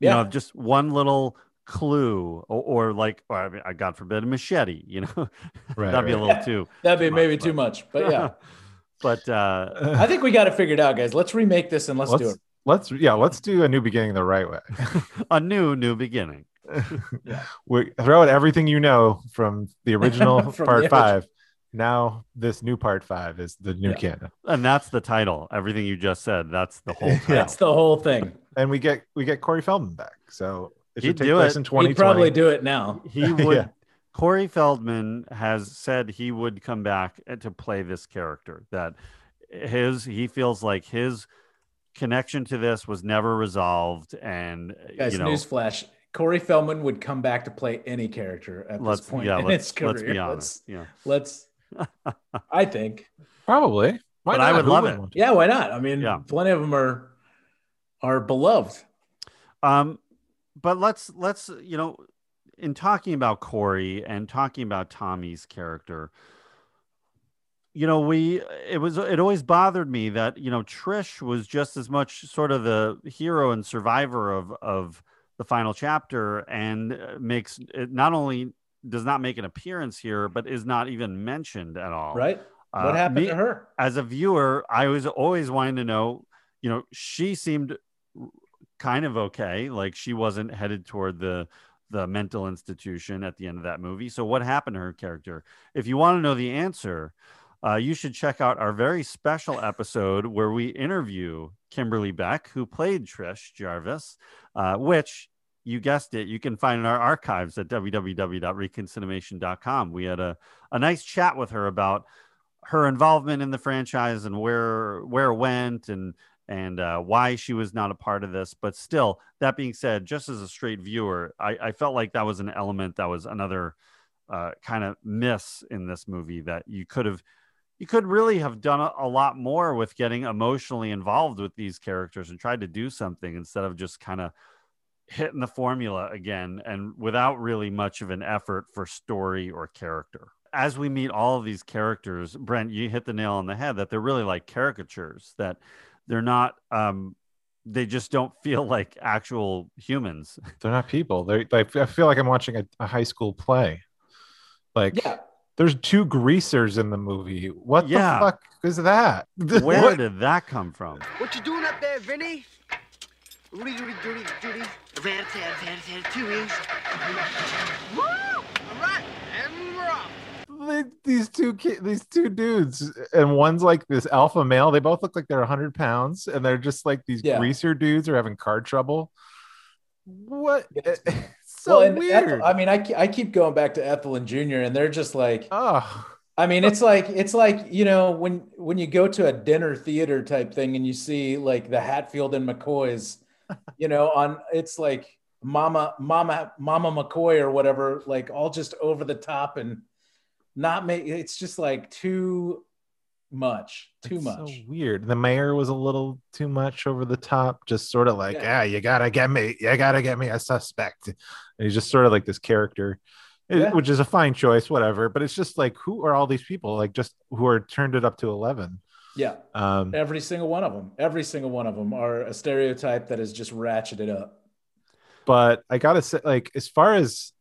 you yeah, know just one little clue or, or like or, I mean, god forbid a machete you know Right, that'd be a little too that'd be much, maybe but- too much, but yeah. but uh I think we got it figured out, guys. Let's remake this and let's, do let's it. let's yeah let's do a new beginning the right way. a new new beginning Yeah. we throw out everything you know from the original From part the five. Now this new part five is the new Yeah. canon. and that's the title everything you just said that's the whole Yeah. title. That's the whole thing. and we get we get Corey Feldman back. So it He'd should take do place it. in He'd probably do it now. he would Yeah. corey feldman has said he would come back to play this character that his he feels like his connection to this was never resolved, and Guys, you know, newsflash: Corey Feldman would come back to play any character at let's this point yeah, in let's, his career. let's be honest. Let's. let's I think. Probably. Why But I would Who love wouldn't it. Yeah, why not? I mean, Yeah. plenty of them are are beloved. Um, but let's let's you know, in talking about Corey and talking about Tommy's character, you know, we it was it always bothered me that you know Trish was just as much sort of the hero and survivor of of the final chapter, and uh, makes it not only does not make an appearance here, but is not even mentioned at all. Right? Uh, what happened me- to her? as a viewer, I was always wanting to know, you know, she seemed kind of okay, like she wasn't headed toward the the mental institution at the end of that movie. So what happened to her character? If you want to know the answer, uh, you should check out our very special episode where we interview Kimberly Beck, who played Trish Jarvis, uh, which you guessed it, you can find in our archives at www.reconcinimation.com. We had a, a nice chat with her about her involvement in the franchise and where where it went and and uh, why she was not a part of this. But still, that being said, just as a straight viewer, I, I felt like that was an element that was another uh, kind of miss in this movie that you could have you could really have done a, a lot more with getting emotionally involved with these characters and tried to do something instead of just kind of hitting the formula again and without really much of an effort for story or character. As we meet all of these characters, Brent, you hit the nail on the head that they're really like caricatures, that they're not, um, they just don't feel like actual humans. They're not people. They're like I feel like I'm watching a, a high school play. Like Yeah. there's two greasers in the movie. What Yeah. the fuck is that? Where What? did that come from? What you doing up there, Vinny? Rudy, Rudy, Rudy, Rudy. Two wings. Woo! All right, and we're off. They- these two ki- these two dudes and one's like this alpha male they both look like they're 100 pounds and they're just like these Yeah. greaser dudes are having car trouble what Yes. Eh, eh, so well, and weird Ethel, I mean, I, I keep going back to Ethel and Junior, and they're just like, oh I mean, it's like it's like you know when when you go to a dinner theater type thing and you see like the Hatfield and McCoys, you know, on it's like Mama Mama Mama McCoy or whatever, like all just over the top and not make. It's just like too much, too it's much. so weird the mayor was a little too much over the top just sort of like Yeah. yeah you gotta get me you gotta get me a suspect and he's just sort of like this character eh, Yeah. which is a fine choice whatever but it's just like who are all these people like just who are turned it up to 11 Yeah, um every single one of them, every single one of them are a stereotype that is just ratcheted up. but I gotta say, like, as far as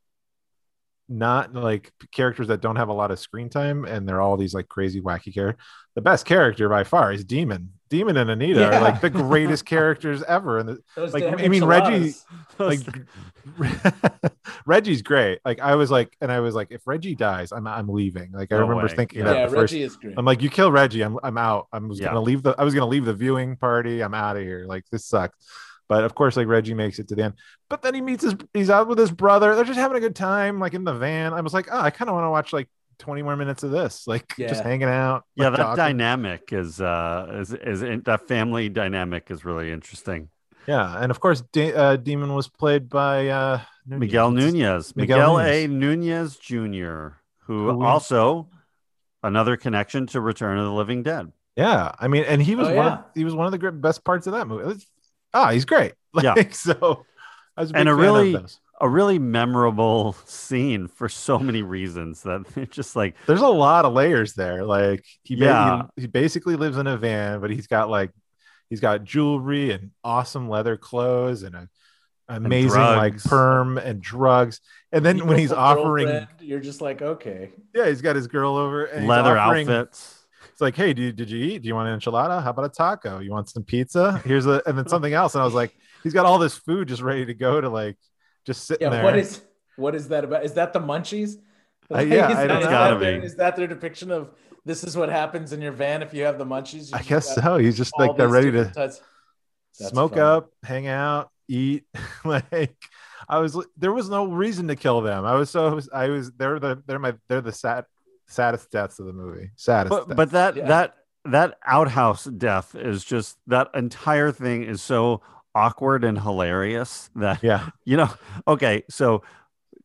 not like characters that don't have a lot of screen time and they're all these like crazy wacky characters, the best character by far is Demon. Demon and Anita Yeah. are like the greatest characters ever. And the, Like, I mean, Reggie- like Reggie's great. Like I was like, and I was like, if Reggie dies, I'm I'm leaving. Like I No remember way. thinking Yeah. that yeah, the first. Reggie is great. I'm like, you kill Reggie, I'm I'm out. I was Yeah. gonna leave the I was gonna leave the viewing party. I'm out of here. Like this sucks. But of course, like Reggie makes it to the end. But then he meets his he's out with his brother. They're just having a good time, like in the van. I was like, oh, I kind of want to watch like 20 more minutes of this, like just hanging out. Yeah, that talking. dynamic is uh is is in, that family dynamic is really interesting. Yeah, and of course, De- uh, Demon was played by uh, Nunez. Miguel Nunez, Miguel Miguel, A. Nunez Jr., who Who we- also another connection to Return of the Living Dead. Yeah, I mean, and he was Oh, one. yeah. Of, he was one of the best parts of that movie. It's- ah, he's great. Like, Yeah. So I was a And a really- A really memorable scene for so many reasons that it's just like There's a lot of layers there. Like he, ba- Yeah. he, he basically lives in a van, but he's got like he's got jewelry and awesome leather clothes and a amazing like perm and drugs. And then when he's offering, you're just like, okay, yeah, he's got his girl over and leather offering- outfits. It's like, hey, did, did you eat? Do you want an enchilada? How about a taco? You want some pizza? Here's a and then something else. And I was like, he's got all this food just ready to go to like just sitting yeah. there. What is what is that about? Is that the munchies? Uh, yeah, is I that- don't is know. Gotta their- be. Is that their depiction of this is what happens in your van if you have the munchies? You I guess so. He's just like they're ready to smoke funny. up, hang out, eat. like I was there was no reason to kill them. I was so I was they're the they're my they're the sad saddest deaths of the movie. Saddest. But but that Yeah. that that outhouse death is just that entire thing is so awkward and hilarious that Yeah. you know okay so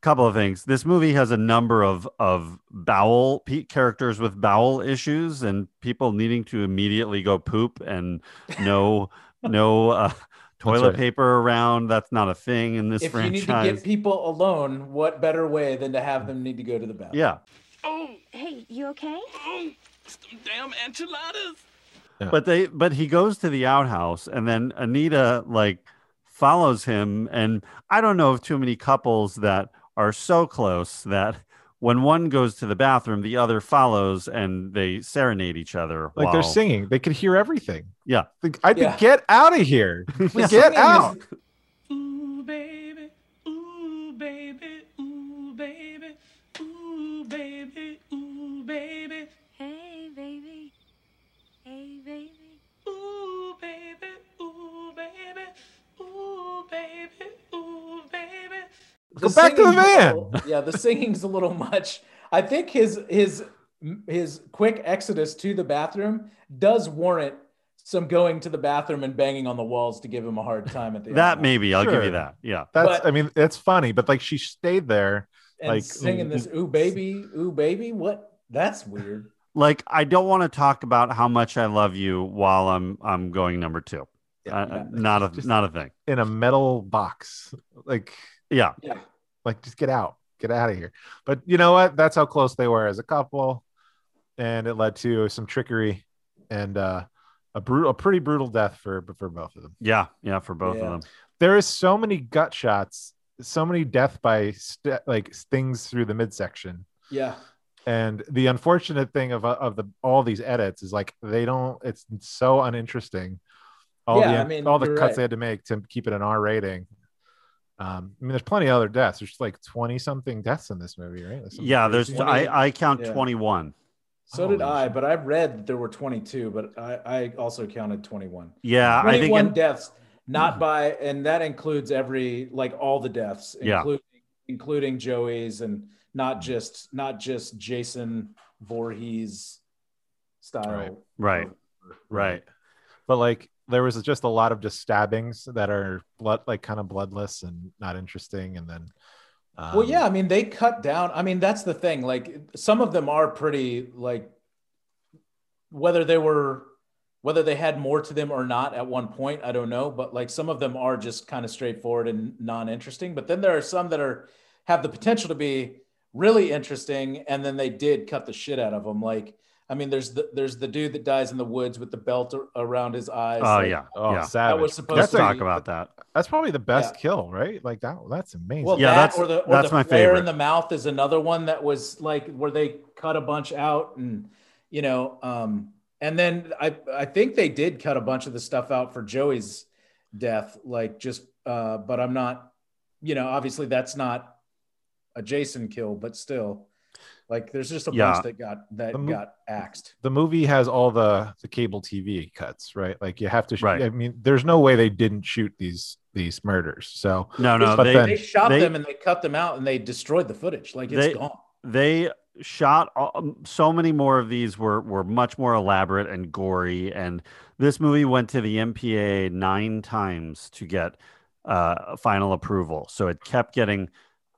couple of things this movie has a number of of bowel pe- characters with bowel issues and people needing to immediately go poop and no no uh, toilet right. paper around that's not a thing in this franchise. if you need to get people alone, what better way than to have them need to go to the bathroom? yeah Hey, you okay? Oh, some damn enchiladas. but they but he goes to the outhouse and then anita like follows him and i don't know of too many couples that are so close that when one goes to the bathroom the other follows and they serenade each other Like they're singing. They could hear everything. yeah Like, I think Yeah. get out of here. Like, The get singing is- out. Ooh, baby. Ooh, baby. Ooh, baby. Ooh, baby. Ooh, baby. Hey, baby. Hey, baby. Ooh, baby. Ooh, baby. Ooh, baby. Ooh, baby. Go back to the singing's van. little- yeah, the singing's a little much. I think his his his quick exodus to the bathroom does warrant some going to the bathroom and banging on the walls to give him a hard time at the end. that end. maybe i'll give you that yeah That's But- I mean, that's funny, but like she stayed there. And like, singing this "Ooh baby, ooh baby." What? That's weird. like i don't want to talk about how much i love you while i'm i'm going number two Uh, not a Just- not a thing in a metal box. Like, yeah Yeah, like just get out, get out of here. But you know what? That's how close they were as a couple, and it led to some trickery and uh, a brutal, a pretty brutal death for for both of them. yeah yeah for both Yeah. of them There is so many gut shots, so many death by st- like things through the midsection. yeah, and the unfortunate thing of of the all these edits is like they don't it's so uninteresting all Yeah, the I mean, all the cuts right. they had to make to keep it an r rating um i mean there's plenty of other deaths there's like 20 something deaths in this movie right There's yeah there's crazy. i i count Yeah. 21 So did Holy I, shit. but I read that there were 22, but I, I also counted 21. yeah i think 21 in- deaths, not by, and that includes every, like all the deaths, Yeah. including, including Joey's and not just, not just Jason Voorhees style. Right. right right but like there was just a lot of just stabbings that are blood like kind of bloodless and not interesting and then um, Well, yeah, I mean, they cut down. I mean, that's the thing. Like, some of them are pretty, like, whether they were, whether they had more to them or not at one point, I don't know. But like, some of them are just kind of straightforward and non-interesting. But then there are some that are have the potential to be really interesting, and then they did cut the shit out of them. Like, I mean, there's the there's the dude that dies in the woods with the belt around his eyes. oh like, yeah oh yeah savage. was supposed let's to talk be- about that that's probably the best Yeah. kill right like that that's amazing Well, Yeah, that that's- or the or that's the my flare favorite. in the mouth is another one that was like where they cut a bunch out and you know, um, and then I I think they did cut a bunch of the stuff out for Joey's death, like just uh, but I'm not, you know, obviously that's not a Jason kill, but still, like there's just a Yeah. bunch that got that The mo- got axed. the movie has all the the cable TV cuts, right? Like you have to. Sh- Right. I mean, there's no way they didn't shoot these these murders. So no no But they then- They shot they- them and they cut them out and they destroyed the footage. Like it's They- gone. they shot um, so many more of these were were much more elaborate and gory and this movie went to the MPA 9 times to get uh final approval. So it kept getting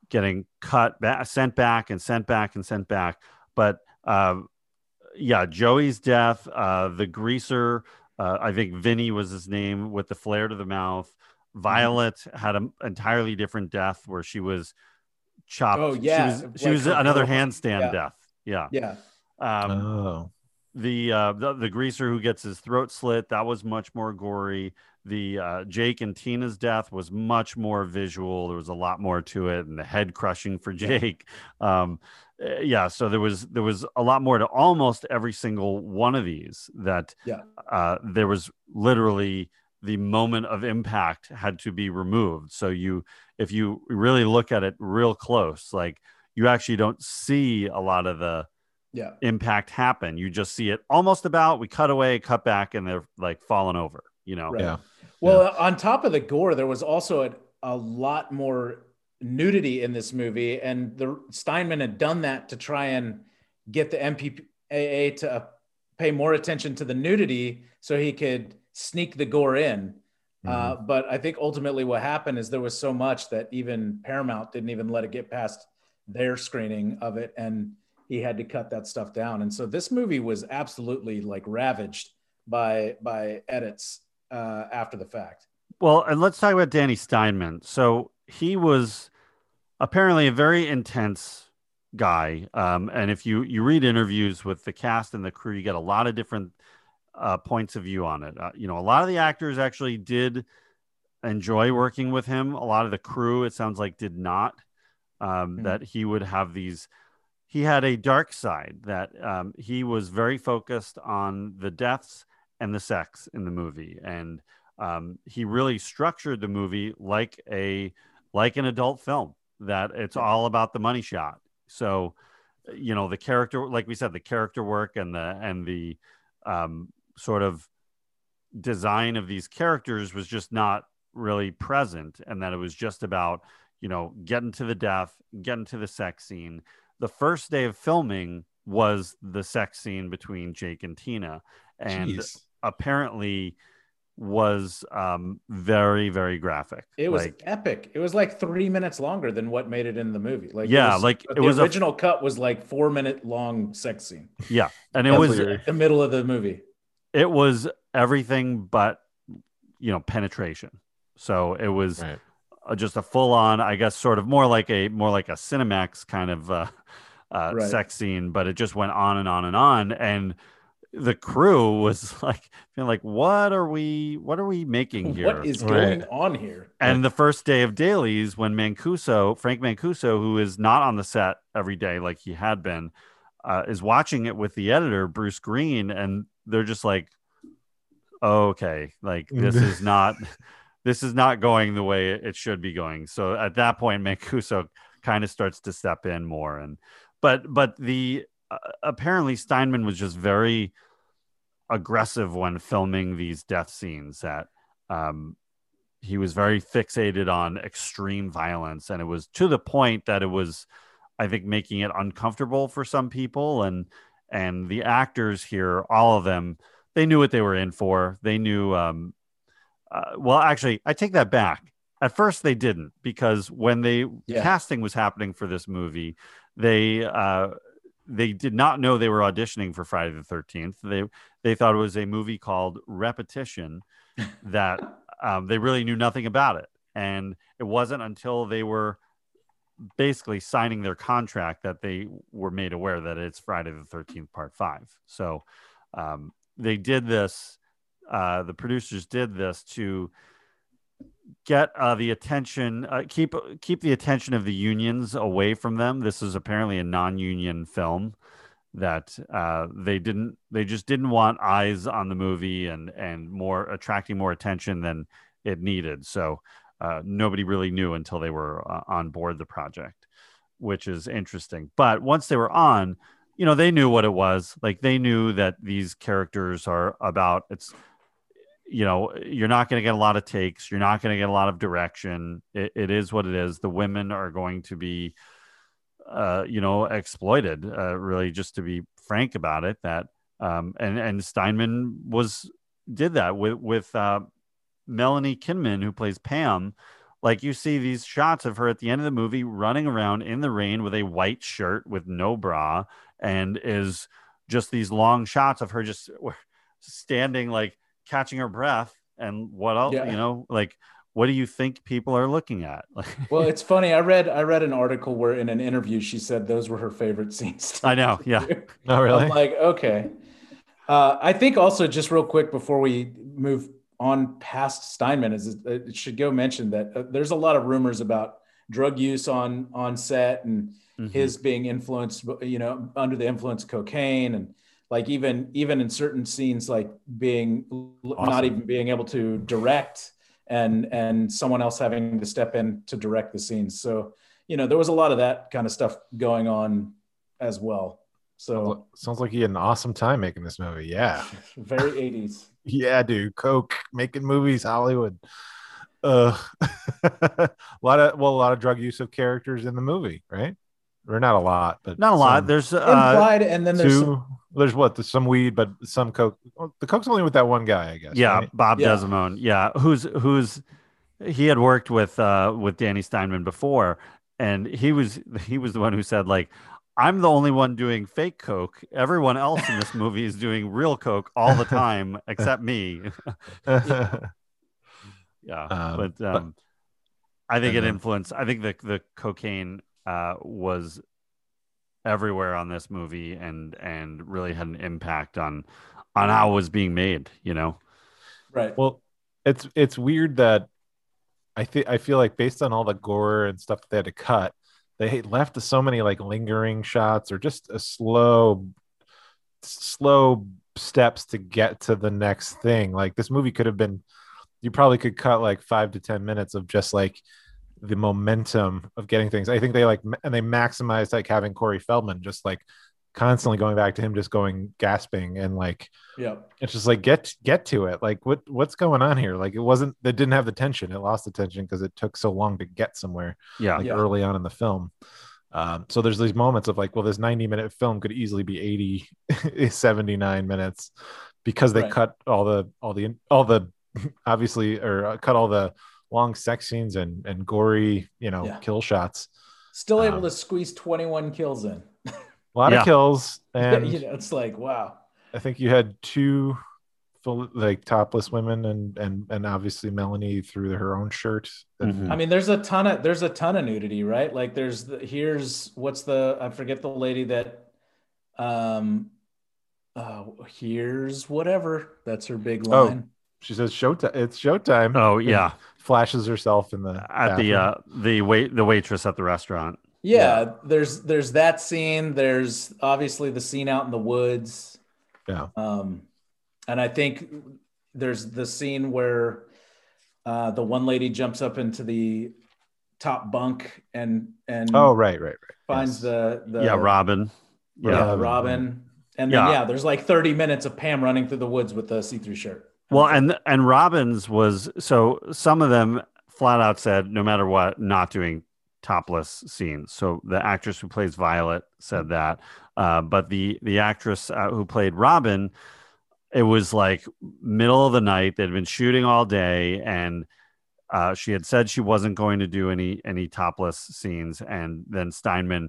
getting cut back sent back and sent back and sent back. But uh yeah Joey's death uh the greaser uh, I think Vinny was his name with the flare to the mouth. Violet had an entirely different death where she was chopped. Oh, yeah, she was, she like was another girlfriend. handstand Yeah. death. Yeah. Yeah. Um, oh, the, uh, the the greaser who gets his throat slit that was much more gory. The uh, Jake and Tina's death was much more visual. There was a lot more to it, and the head crushing for Jake. Um, uh, yeah, so there was there was a lot more to almost every single one of these. That Yeah. uh, there was literally the moment of impact had to be removed. So you, if you really look at it real close, like you actually don't see a lot of the Yeah. impact happen. You just see it almost about. We cut away, cut back, and they're like falling over. You know. Right. yeah. Well, on top of the gore, there was also a, a lot more nudity in this movie, and the Steinmann had done that to try and get the MPAA to pay more attention to the nudity so he could sneak the gore in. Uh, but I think ultimately what happened is there was so much that even Paramount didn't even let it get past their screening of it, and he had to cut that stuff down. And so this movie was absolutely like ravaged by by edits uh, after the fact. Well, and let's talk about Danny Steinmann. So he was apparently a very intense guy. Um, and if you you read interviews with the cast and the crew, you get a lot of different uh, points of view on it. Uh, you know, a lot of the actors actually did enjoy working with him. A lot of the crew, it sounds like, did not. Um, Mhm. That he would have these. He had a dark side that um, he was very focused on the deaths and the sex in the movie, and um, he really structured the movie like a like an adult film. That it's all about the money shot. So, you know, the character, like we said, the character work and the and the um, sort of design of these characters was just not really present and that it was just about you know getting to the death getting to the sex scene the first day of filming was the sex scene between jake and tina and Jeez. apparently was um very very graphic It was like epic. It was like three minutes longer than what made it in the movie. Like Yeah, was, like, the it was a- original cut was like four minute long sex scene. yeah and it was the middle of the movie. It was everything but you know penetration so it was Right. uh, just a full on i guess sort of more like a more like a cinemax kind of uh, uh Right. sex scene but it just went on and on and on and the crew was like feeling like what are we what are we making here What is Right. going on here? and the first day of dailies, when Mancuso, Frank Mancuso, who is not on the set every day like he had been, uh, is watching it with the editor, Bruce Green, and they're just like, okay, like this is not, this is not going the way it should be going. So at that point, Mancuso kind of starts to step in more. And, but, but the, uh, apparently Steinmann was just very aggressive when filming these death scenes that, um, he was very fixated on extreme violence and it was to the point that it was i think making it uncomfortable for some people and and the actors here all of them they knew what they were in for they knew um uh, well actually i take that back at first they didn't because when they Yeah. casting was happening for this movie they uh they did not know they were auditioning for friday the 13th they they thought it was a movie called repetition that um, they really knew nothing about it. And it wasn't until they were basically signing their contract that they were made aware that it's Friday the 13th, part five. So um, they did this, uh, the producers did this to get uh, the attention, uh, keep keep the attention of the unions away from them. This is apparently a non-union film that uh, they didn't they just didn't want eyes on the movie and and more attracting more attention than it needed so uh, nobody really knew until they were uh, on board the project which is interesting. But once they were on you know they knew what it was. Like they knew that these characters are about it's you know you're not going to get a lot of takes. You're not going to get a lot of direction. It, it is what it is. The women are going to be uh, you know, exploited. Uh, really, just to be frank about it, that um, and and Steinmann was did that with with uh, Melanie Kinnaman, who plays Pam. Like you see these shots of her at the end of the movie running around in the rain with a white shirt with no bra, and is just these long shots of her just standing like catching her breath and what else Yeah. you know like what do you think people are looking at like Well, it's funny. I read I read an article where in an interview she said those were her favorite scenes. I know, yeah. do. Oh, really? I'm like, okay. Uh, I think also just real quick before we move on past Steinmann, is it should go mention that uh, there's a lot of rumors about drug use on on set and Mhm. his being influenced, you know, under the influence of cocaine and like even even in certain scenes, like being not even being able to direct and and someone else having to step in to direct the scenes. So you know, there was a lot of that kind of stuff going on as well. So Sounds like he had an awesome time making this movie. Yeah. very 80s. Yeah, dude. Coke, making movies, Hollywood. Uh, a lot of well, a lot of drug use of characters in the movie, right? Or not a lot, but not a lot some. there's uh Implied, and then there's two. some, There's what? There's some weed, but some coke. oh, The coke's only with that one guy, I guess. yeah, right? Bob Yeah. Desmond. Yeah, who's who's he had worked with uh with Danny Steinmann before, and he was he was the one who said like. I'm the only one doing fake coke. Everyone else in this movie is doing real coke all the time, except me. Yeah, Um, but but- um, I think it then- influenced. I think the the cocaine uh, was everywhere on this movie, and and really had an impact on on how it was being made. You know, Right. Well, it's it's weird that I think I feel like based on all the gore and stuff that they had to cut, they left so many like lingering shots or just a slow, slow steps to get to the next thing. Like this movie could have been, you probably could cut like five to ten minutes of just like the momentum of getting things. I think they like and they maximized like having Corey Feldman just like constantly going back to him just going gasping and like Yeah. it's just like get get to it like what what's going on here like it wasn't it didn't have the tension it lost the tension because it took so long to get somewhere yeah, like Yeah. early on in the film um, so there's these moments of like well this 90 minute film could easily be 80 79 minutes because they Right. cut all the all the all the obviously or uh, cut all the long sex scenes and and gory you know Yeah. kill shots Still able Um, to squeeze 21 kills in. A lot Yeah. of kills and you know, it's like, wow. I think you had two full like topless women and and and obviously Melanie through her own shirt. Mhm. I mean, there's a ton of there's a ton of nudity, right? Like there's the, here's what's the I forget the lady that um uh here's whatever. That's her big Oh. line. She says showtime. It's showtime. Oh And yeah, flashes herself in the at the uh, the wait the waitress at the restaurant. Yeah, there's there's that scene. There's obviously the scene out in the woods. yeah Um, and I think there's the scene where uh, the one lady jumps up into the top bunk and and oh right right right finds Yes. the the yeah, Robin. yeah, Yeah. Robin. And then Yeah. yeah. there's like 30 minutes of Pam running through the woods with a see-through shirt. Well, and and Robbins was so some of them flat out said no matter what, not doing topless scenes. So the actress who plays Violet said that, uh, but the the actress uh, who played Robin, it was like middle of the night. They'd been shooting all day, and uh, she had said she wasn't going to do any any topless scenes, and then Steinmann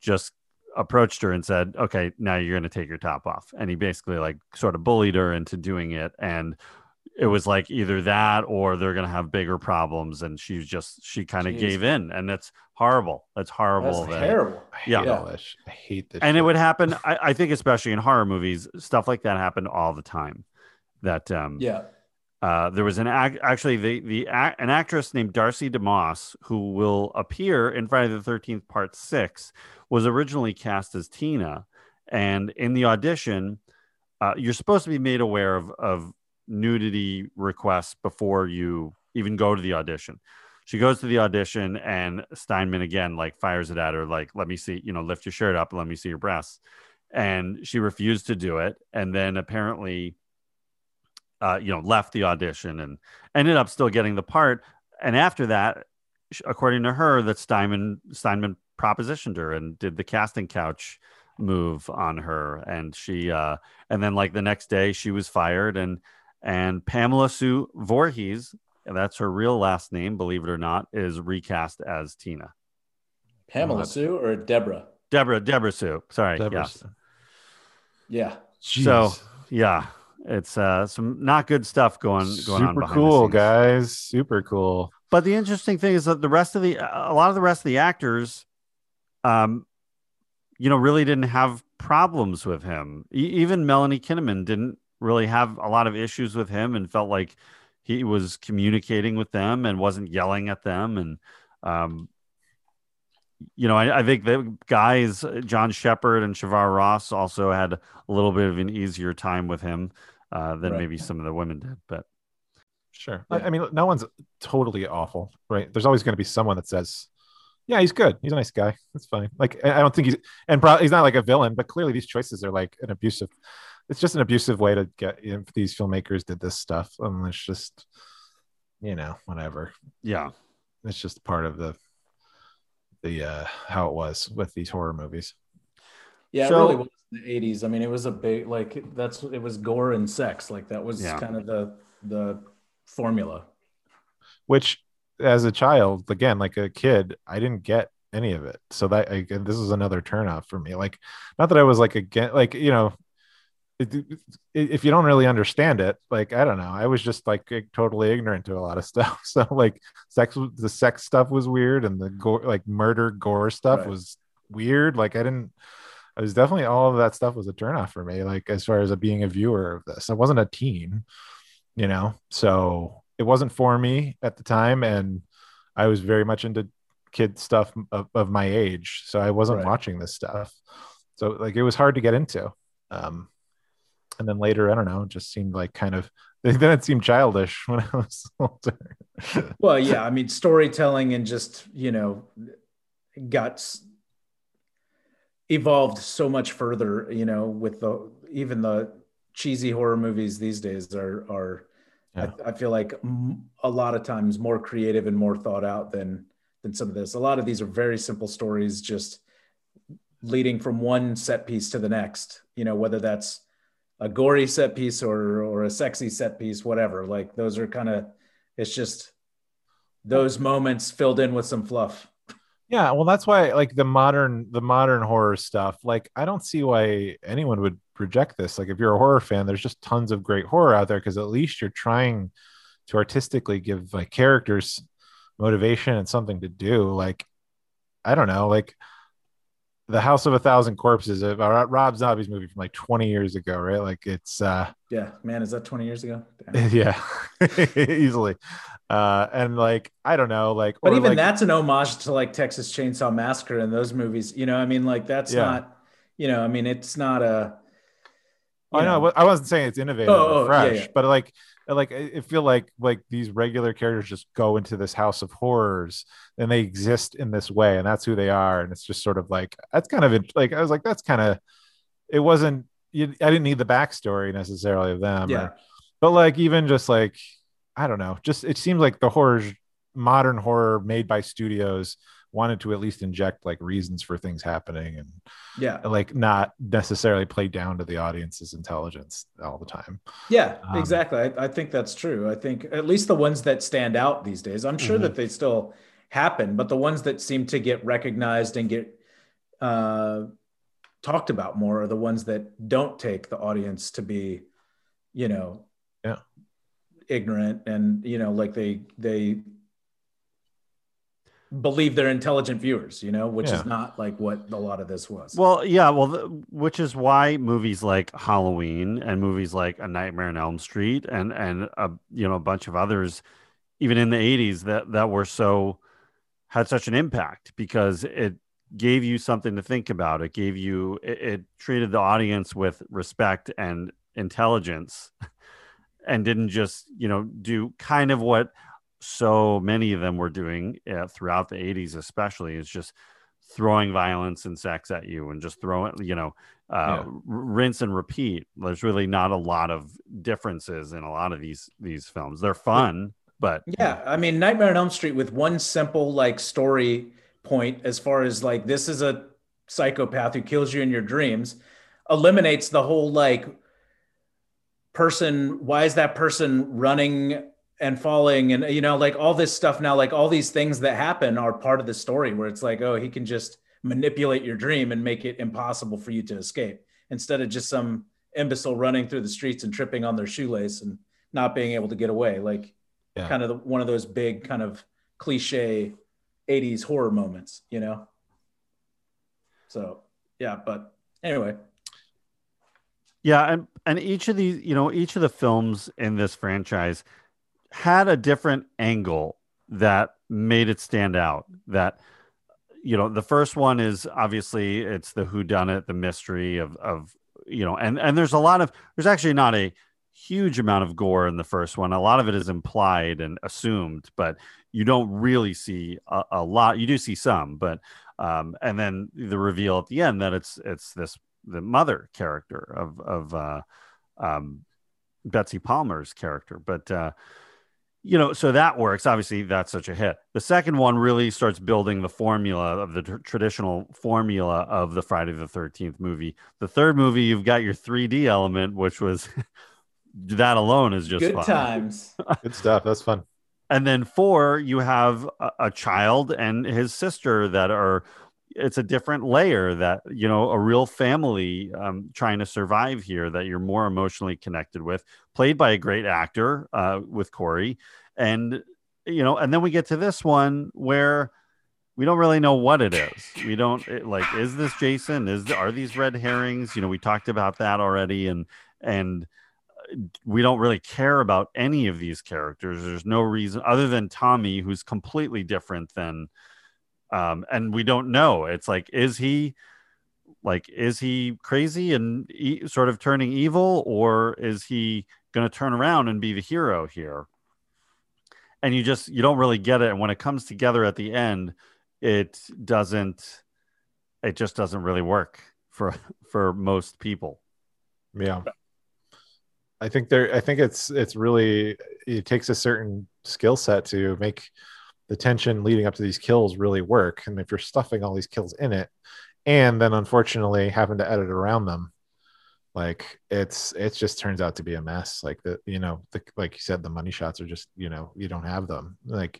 just approached her and said, "Okay, now you're going to take your top off." And he basically like sort of bullied her into doing it and it was like either that or they're going to have bigger problems and she just she kind of gave in and that's horrible. That's horrible. That's that- terrible. I hate Yeah. all this. I hate this. and it would happen I, I think especially in horror movies stuff like that happened all the time that um Yeah. uh, there was an act actually the the ac- an actress named Darcy DeMoss who will appear in Friday the Thirteenth Part Six was originally cast as Tina, and in the audition, uh, you're supposed to be made aware of of nudity requests before you even go to the audition. She goes to the audition, and Steinmann again like fires it at her like, "Let me see, you know, lift your shirt up, let me see your breasts," and she refused to do it, and then apparently uh, you know, left the audition and ended up still getting the part. And after that, according to her, that Steinmann Steinmann propositioned her and did the casting couch move on her, and she uh, and then like the next day she was fired, and and Pamela Sue Voorhees, that's her real last name, believe it or not, is recast as Tina. Pamela Sue or Deborah? Deborah Deborah Sue, sorry, Deborah- yes. Yeah. So yeah, it's uh, some not good stuff going going on. super behind the cool, guys. Super cool. But the interesting thing is that the rest of the a lot of the rest of the actors, um, you know, really didn't have problems with him. E- even Melanie Kinnaman didn't really have a lot of issues with him and felt like he was communicating with them and wasn't yelling at them. And um, you know, I, I think the guys, John Shepherd and Shavar Ross, also had a little bit of an easier time with him uh, than Right. maybe some of the women did. But Sure. Yeah. I, I mean, no one's totally awful, right? There's always going to be someone that says, "Yeah, he's good. He's a nice guy. That's fine." Like, I I don't think he's and pro- he's not like a villain, but clearly these choices are like an abusive. It's just an abusive way to get you if these filmmakers did this stuff. And it's just, you know, whatever. yeah, It's just part of the the uh how it was with these horror movies. Yeah, So- it really was in the '80s. I mean, it was a big like that's it was gore and sex. Like that was Yeah. kind of the the formula. which as a child again like a kid i didn't get any of it so that I, this is another turnoff for me like not that i was like again like you know it, it- if you don't really understand it like i don't know i was just like totally ignorant to a lot of stuff. So like sex the sex stuff was weird and the gore like murder gore stuff Right. was weird. Like i didn't I was definitely all of that stuff was a turnoff for me like as far as a, being a viewer of this. I wasn't a teen you know so it wasn't for me at the time and i was very much into kid stuff of, of my age. So i wasn't Right. watching this stuff. So like it was hard to get into um and then later i don't know it just seemed like kind of then it seemed childish when i was older Well, yeah, I mean, storytelling and just you know, got evolved so much further. You know, with the even the cheesy horror movies these days are are Yeah. I, I feel like a lot of times more creative and more thought out than than some of this. A lot of these are very simple stories, just leading from one set piece to the next. You know, whether that's a gory set piece or or a sexy set piece, whatever. Like those are kind of it's just those moments filled in with some fluff. yeah well that's why like the modern the modern horror stuff like i don't see why anyone would reject this like if you're a horror fan there's just tons of great horror out there because at least you're trying to artistically give like characters motivation and something to do like i don't know like the house of a thousand corpses uh, rob zombie's movie from like 20 years ago right like it's uh Yeah, man, is that 20 years ago? Damn. yeah easily uh and like i don't know like But even like- that's an homage to like Texas Chainsaw Massacre and those movies. You know, I mean, like that's Yeah. not, you know, I mean, it's not a. I know. I wasn't saying it's innovative Oh, or oh, yeah, fresh, yeah. but like, like I feel like like these regular characters just go into this house of horrors and they exist in this way, and that's who they are, and it's just sort of like that's kind of like I was like that's kind of it wasn't. You, I didn't need the backstory necessarily of them, or- Yeah. but like even just like I don't know, just it seems like the horror, modern horror made by studios wanted to at least inject like reasons for things happening and Yeah. like not necessarily play down to the audience's intelligence all the time. Yeah, Um, exactly. I, I think that's true. I think at least the ones that stand out these days, I'm sure Mm-hmm. that they still happen, but the ones that seem to get recognized and get uh, talked about more are the ones that don't take the audience to be, you know, Yeah. ignorant and you know, like they they believe they're intelligent viewers, you know, which Yeah. is not like what a lot of this was. Well, yeah, well, th- which is why movies like Halloween and movies like A Nightmare on Elm Street and and a you know a bunch of others, even in the '80s, that that were so had such an impact because it gave you something to think about. It gave you it, it treated the audience with respect and intelligence, and didn't just you know do kind of what so many of them were doing uh, throughout the 80s especially is just throwing violence and sex at you and just throwing you know uh, Yeah. rinse and repeat there's really not a lot of differences in a lot of these these films they're fun but Yeah, I mean Nightmare on Elm Street with one simple like story point as far as like this is a psychopath who kills you in your dreams eliminates the whole like person why is that person running and falling and you know like all this stuff now like all these things that happen are part of the story where it's like oh he can just manipulate your dream and make it impossible for you to escape instead of just some imbecile running through the streets and tripping on their shoelace and not being able to get away. Like Yeah. kind of the, one of those big kind of cliche 80s horror moments you know? So yeah but anyway. Yeah, and and each of these, you know, each of the films in this franchise had a different angle that made it stand out. That you know, the first one is obviously it's the who done it, the mystery of of you know, and and there's a lot of there's actually not a huge amount of gore in the first one. A lot of it is implied and assumed, but you don't really see a, a lot. You do see some, but um, and then the reveal at the end that it's it's this the mother character of of uh, um, Betsy Palmer's character. But uh, you know, so that works. Obviously, that's such a hit. The second one really starts building the formula of the tr- traditional formula of the Friday the 13th movie. The third movie, you've got your 3D element, which was that alone is just Good fun. times. Good stuff. That's fun. And then four, you have a, a child and his sister that are, it's a different layer that, you know, a real family um, trying to survive here that you're more emotionally connected with, played by a great actor uh, with Corey. And, you know, and then we get to this one where we don't really know what it is. We don't it- like, is this Jason? Is, are these red herrings? You know, we talked about that already. And, and, we don't really care about any of these characters. There's no reason other than Tommy, who's completely different than, um, and we don't know. It's like, is he like, is he crazy and e- sort of turning evil, or is he going to turn around and be the hero here? And you just you don't really get it. And when it comes together at the end, it doesn't. It just doesn't really work for for most people. Yeah. I think there I think it's it's really it takes a certain skill set to make the tension leading up to these kills really work. And if you're stuffing all these kills in it and then unfortunately having to edit around them, like it's it just turns out to be a mess. Like the you know, the, like you said, the money shots are just, you know, you don't have them. Like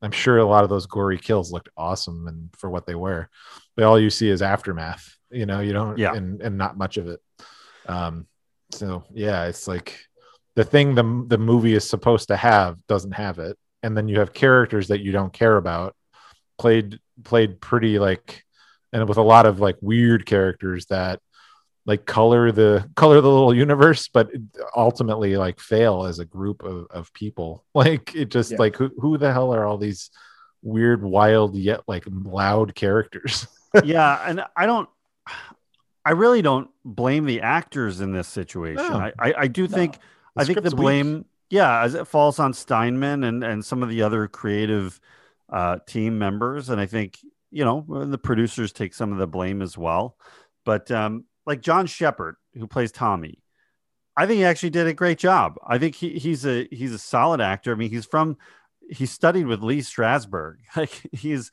I'm sure a lot of those gory kills looked awesome and for what they were. But all you see is aftermath, you know, you don't Yeah. and and not much of it. Um so yeah, it's like the thing the the movie is supposed to have doesn't have it, and then you have characters that you don't care about played played pretty like and with a lot of like weird characters that like color the color the little universe but ultimately like fail as a group of, of people like it just Yeah. like who, who the hell are all these weird wild yet like loud characters yeah, and I don't. I really don't blame the actors in this situation. No. I, I, I do think The I think the blame weak. Yeah, as it falls on Steinmann and and some of the other creative uh, team members, and I think you know the producers take some of the blame as well. But um, like John Shepherd, who plays Tommy, I think he actually did a great job. I think he, he's a he's a solid actor. I mean, he's from he studied with Lee Strasberg. Like he's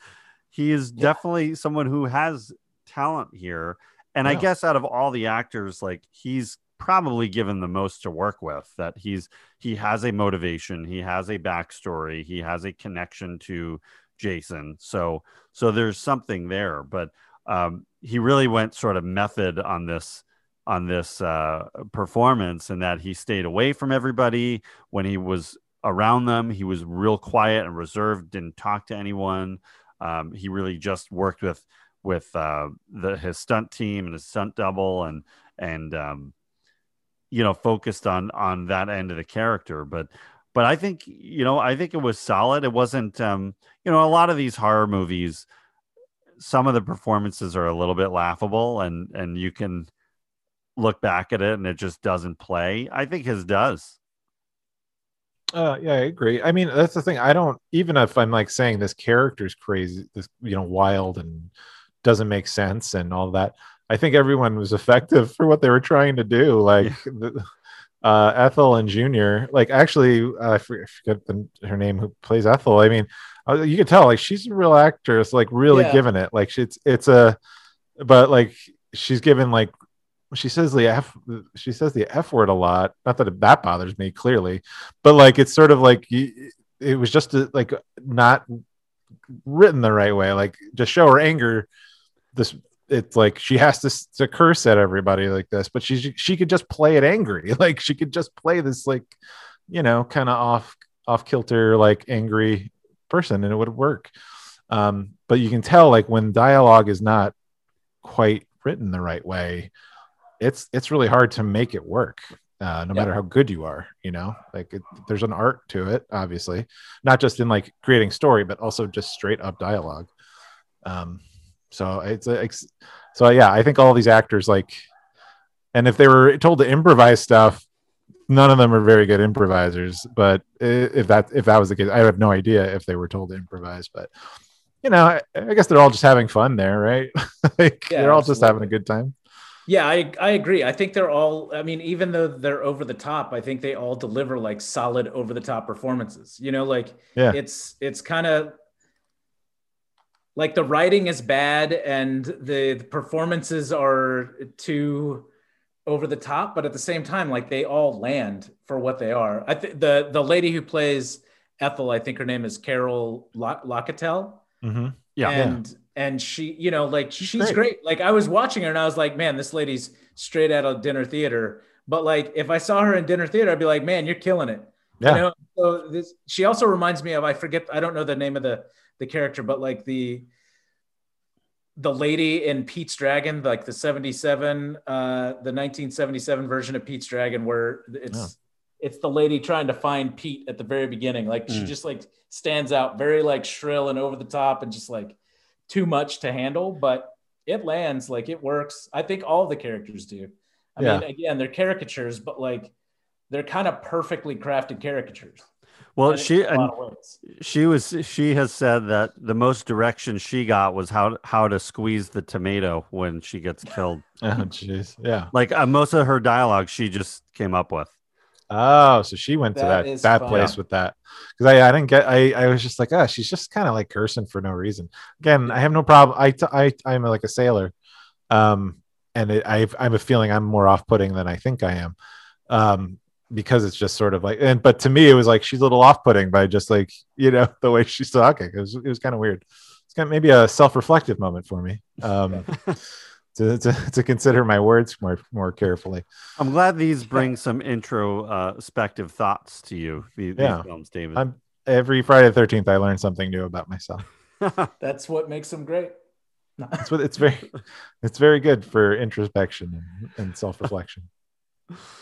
he is definitely someone who has talent here. And I guess out of all the actors, like he's probably given the most to work with. That he's he has a motivation, he has a backstory, he has a connection to Jason. So so there's something there. But um, he really went sort of method on this on this uh, performance, and that he stayed away from everybody when he was around them. He was real quiet and reserved, didn't talk to anyone. Um, he really just worked with with uh, the his stunt team and his stunt double, and and um, you know focused on on that end of the character. But but I think you know I think it was solid. It wasn't um, you know a lot of these horror movies. Some of the performances are a little bit laughable, and and you can look back at it and it just doesn't play. I think his does. Uh, yeah, I agree. I mean, that's the thing. I don't even if I'm like saying this character's crazy, this you know, wild and doesn't make sense and all that. I think everyone was effective for what they were trying to do. Like the, uh, Ethel and Junior, like actually, uh, I forget the, her name who plays Ethel. I mean, uh, you can tell like she's a real actress, like really Yeah. giving it. Like it's it's a, but like she's given like she says the f she says the f word a lot not that that bothers me clearly but like it's sort of like it was just uh, like not written the right way like to show her anger this it's like she has to, to curse at everybody like this but she she could just play it angry. Like she could just play this like you know kind of off off kilter like angry person and it would work. Um but you can tell like when dialogue is not quite written the right way it's it's really hard to make it work uh, no Yeah. matter how good you are you know? Like it, there's an art to it obviously not just in like creating story but also just straight up dialogue. Um so it's a, it's so yeah i think all these actors like and if they were told to improvise stuff none of them are very good improvisers but if that if that was the case i have no idea if they were told to improvise but you know i, I guess they're all just having fun there right like Yeah, they're all just having a good time Yeah, I I agree. I think they're all. I mean, even though they're over the top, I think they all deliver like solid over the top performances. You know, like Yeah. it's it's kind of like the writing is bad and the, the performances are too over the top, but at the same time, like they all land for what they are. I think the the lady who plays Ethel, I think her name is Carol Lock- Locatell Mm-hmm. Yeah. and and she you know like she's, great. great. like i was watching her and i was like man this lady's straight out of dinner theater but like if i saw her in dinner theater i'd be like man you're killing it Yeah. you know so this she also reminds me of i forget i don't know the name of the the character but like the the lady in pete's dragon like the 77 uh the 1977 version of pete's dragon where it's Oh. it's the lady trying to find pete at the very beginning like she Mm. just like stands out very like shrill and over the top and just like too much to handle but it lands like it works i think all the characters do i Yeah. mean again they're caricatures but like they're kind of perfectly crafted caricatures Well, And she and lot of ways. she was she has said that the most direction she got was how how to squeeze the tomato when she gets killed. Oh, jeez. Yeah. Like uh, most of her dialogue, she just came up with. Oh, so she went to That that is that fun. place with that because I, I didn't get I I was just like ah she's just kind of like cursing for no reason. Again, I have no problem. I t- I I'm like a sailor, um, and it, I I have a feeling I'm more off putting than I think I am, um, because it's just sort of like and but to me it was like she's a little off putting by just like you know the way she's talking. It was it was kind of weird. It's kind of maybe a self reflective moment for me. Um. To, to, to consider my words more more carefully. I'm glad these bring some introspective thoughts to you. These, Yeah. these films, David. I'm every Friday the Thirteenth. I learn something new about myself. that's what makes them great It's what it's very, it's very good for introspection and, and self reflection.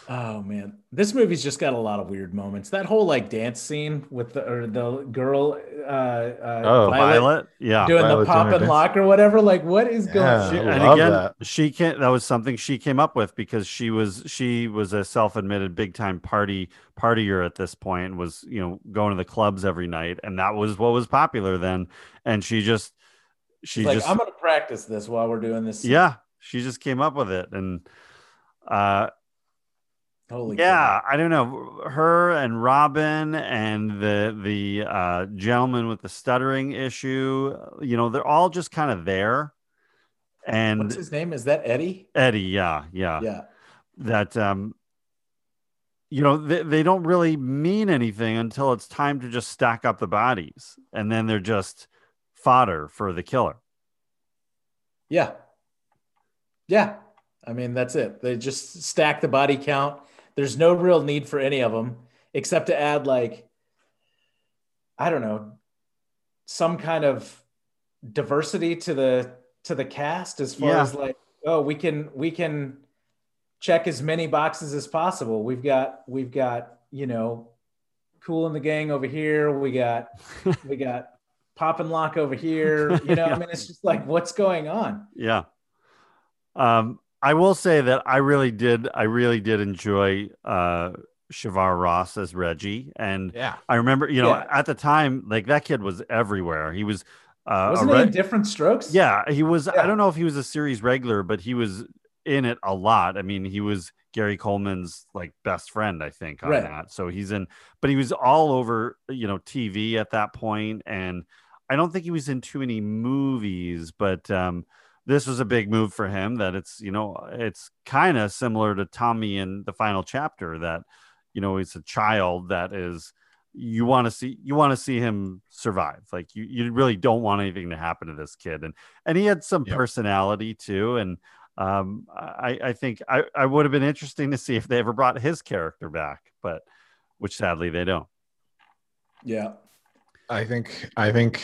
Oh man, this movie's just got a lot of weird moments. That whole like dance scene with the or the girl, uh, uh, Oh, Violet, yeah. doing Violet the pop doing and dance. lock or whatever. Like, what is going? Yeah. She- I and again, that. she can't. That was something she came up with because she was she was a self-admitted big-time party partier at this point. and Was you know going to the clubs every night, and that was what was popular then. And she just she She's like, just I'm gonna practice this while we're doing this. scene." yeah she just came up with it and uh Holy yeah i don't know her and robin and the the uh gentleman with the stuttering issue you know they're all just kind of there and What's his name? Is that Eddie? eddie yeah yeah Yeah. that um you know they, they don't really mean anything until it's time to just stack up the bodies and then they're just fodder for the killer Yeah. Yeah. I mean, that's it. They just stack the body count. There's no real need for any of them except to add, like, I don't know, some kind of diversity to the to the cast as far Yeah. as like, oh, we can we can check as many boxes as possible. We've got we've got, you know, Kool and the Gang over here. We got we got pop and lock over here. You know, I mean, it's just like what's going on? Yeah. Um, I will say that I really did, I really did enjoy uh Shavar Ross as Reggie. And Yeah. I remember, you know, Yeah. at the time, like that kid was everywhere. He was uh Wasn't he in Diff'rent Strokes? yeah, he was I don't know if he was a series regular, but he was in it a lot. I mean, he was Gary Coleman's like best friend, I think, on Right. that. So he's in, but he was all over, you know, TV at that point, and I don't think he was in too many movies, but um, this was a big move for him. That it's, you know, it's kind of similar to Tommy in the final chapter. That you know, he's a child that is. You want to see you want to see him survive. Like you, you really don't want anything to happen to this kid, and and he had some Yep. personality too, and um, I, I think I, I would have been interesting to see if they ever brought his character back, but which sadly they don't. Yeah. I think I think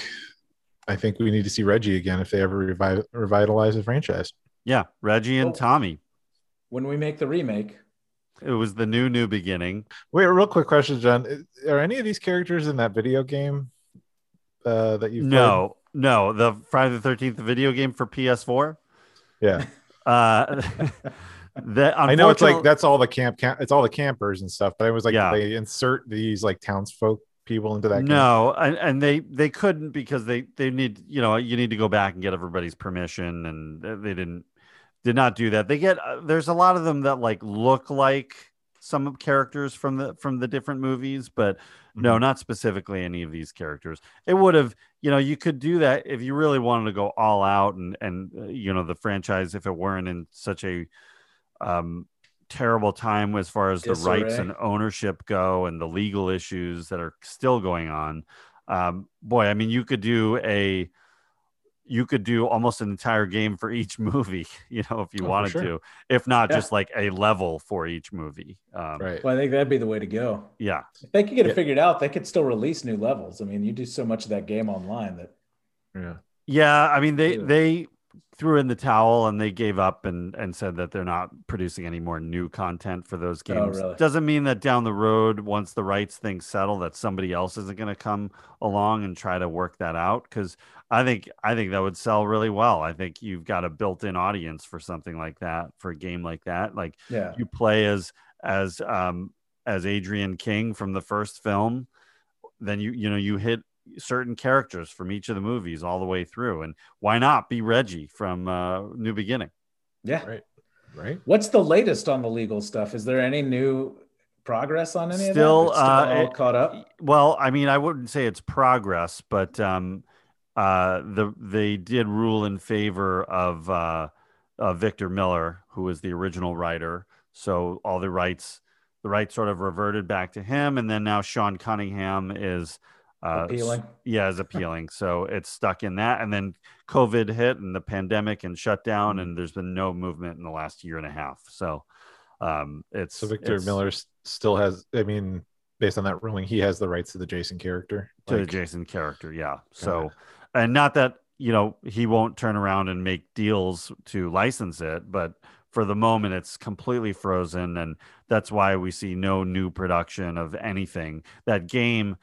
I think we need to see Reggie again if they ever revive, revitalize the franchise. Yeah, Reggie and Oh. Tommy. When we make the remake, It was the new new beginning. Wait, real quick question, John. Are any of these characters in that video game uh, that you No, no, the Friday the Thirteenth video game for PS4. Yeah, Uh, that I know it's like that's all the camp, camp. It's all the campers and stuff. But it was like Yeah. they insert these like townsfolk people into that. game. No, and, and they they couldn't because they they need you know you need to go back and get everybody's permission, and they didn't did not do that. They get uh, there's a lot of them that like look like some characters from the from the different movies, but no, Mhm. not specifically any of these characters. It would have, you know, you could do that if you really wanted to go all out and and uh, you know the franchise if it weren't in such a um terrible time as far as the rights and ownership go and the legal issues that are still going on. Um, boy, I mean, you could do a you could do almost an entire game for each movie, you know, if you Oh, wanted sure. to, if not Yeah. just like a level for each movie. Um, Right. Well, I think that'd be the way to go. Yeah. If they could get it Yeah. figured out, they could still release new levels. I mean, you do so much of that game online that Yeah. Yeah. I mean, they, Yeah. they threw in the towel and they gave up and, and said that they're not producing any more new content for those Oh, games. really? Doesn't mean that down the road, once the rights things settle, that somebody else isn't going to come along and try to work that out. Cause I think, I think that would sell really well. I think you've got a built in audience for something like that, for a game like that. Like, yeah. you play as as um as Adrienne King from the first film, then you you know you hit certain characters from each of the movies all the way through, and why not be Reggie from uh, New Beginning? Yeah. Right. Right. What's the latest on the legal stuff? Is there any new progress on any Still, of that? It's uh, all it- caught up. Well, I mean, I wouldn't say it's progress, but um, uh, the they did rule in favor of uh, uh, Victor Miller, who was the original writer. So all the rights, the rights sort of reverted back to him, and then now Sean Cunningham is uh, Appealing. yeah, is appealing. so it's stuck in that, and then COVID hit and the pandemic and shut Mm-hmm. down, and there's been no movement in the last year and a half. So um, it's So Victor it's- Miller still has. I mean, based on that ruling, he has the rights to the Jason character. to the Jason character. Yeah. So, and not that you know he won't turn around and make deals to license it, but for the moment it's completely frozen, and that's why we see no new production of anything. That game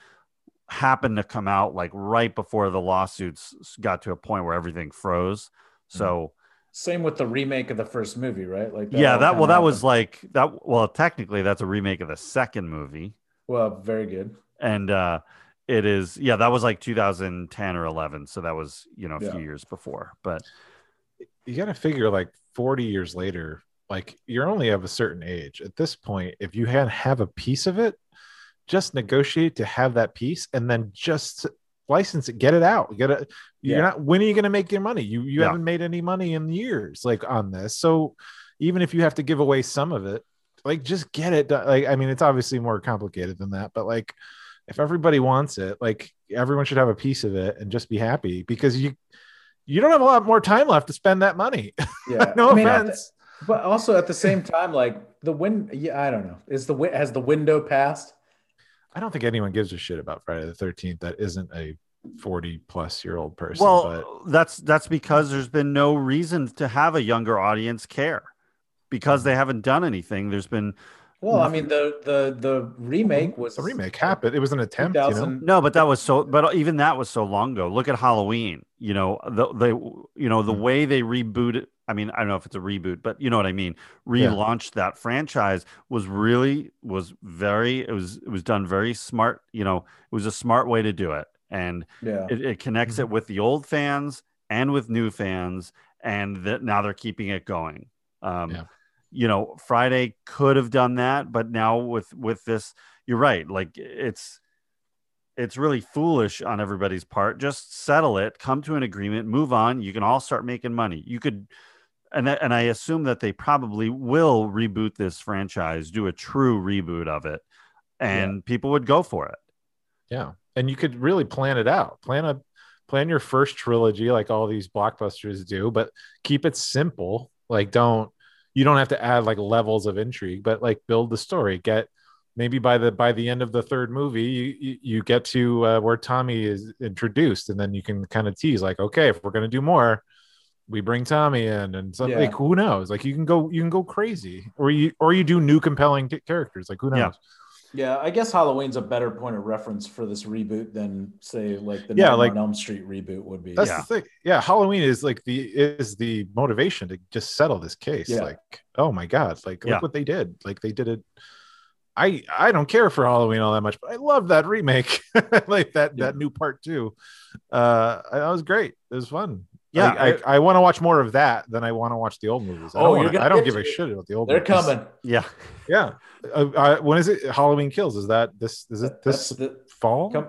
happened to come out like right before the lawsuits got to a point where everything froze. So Same with the remake of the first movie, right? Like yeah, that well that was like that. Well, technically that's a remake of the second movie. well, very good. and uh it is yeah that was like 2010 or 11 so that was you know a Yeah. few years before but you got to figure like 40 years later, like you're only of a certain age. At this point, if you had have a piece of it, just negotiate to have that piece and then just license it, get it out. Get it. You're Yeah. not when are you going to make your money? You you haven't made any money in years like on this. So even if you have to give away some of it, like just get it done. Like I mean, it's obviously more complicated than that, but like if everybody wants it, like everyone should have a piece of it and just be happy because you you don't have a lot more time left to spend that money. Yeah. no I mean, offense. But also at the same time, like the win. Yeah, I don't know. Is the has the window passed? I don't think anyone gives a shit about Friday the 13th that isn't a 40 plus year old person. well that's that's because there's been no reason to have a younger audience care because they haven't done anything there's been Well, I mean the the the remake was but the remake happened. It was an attempt, you know. 2000 no but that was so but even that was so long ago look at halloween you know the they you know the Mhm. way they rebooted i mean i don't know if it's a reboot but you know what i mean. Relaunched that franchise was really was very it was it was done very smart you know it was a smart way to do it. And Yeah. it, it connects it with the old fans and with new fans and that now they're keeping it going. Um Yeah. you know friday could have done that but now with with this you're right like it's it's really foolish on everybody's part. Just settle it come to an agreement move on. You can all start making money. You could and I- and I assume that they probably will reboot this franchise do a true reboot of it and people would go for it Yeah. And you could really plan it out. Plan a plan your first trilogy like all these blockbusters do, but keep it simple. Like don't you don't have to add like levels of intrigue, but like build the story. Get maybe by the by the end of the third movie, you you, you get to uh, where Tommy is introduced, and then you can kind of tease like, okay, if we're gonna do more, we bring Tommy in, and something Yeah. like who knows? Like you can go you can go crazy, or you or you do new compelling t- characters. Like who knows? Yeah. Yeah, I guess Halloween's a better point of reference for this reboot than say like the Yeah, Nightmare like- on Elm Street reboot would be. That's Yeah. the thing. Yeah, Halloween is like the is the motivation to just settle this case. Yeah. Like, oh my god, like Yeah. look what they did. Like they did it. I I don't care for Halloween all that much, but I love that remake. like that Yeah. that new part two. Uh, that was great. It was fun. Yeah, I, I, I want to watch more of that than I want to watch the old movies. I Oh, don't, wanna, I don't give a shit about the old. They're movies. coming. yeah. Yeah. Uh, uh, when is it? Halloween Kills. Is that this? Is it this the- fall come-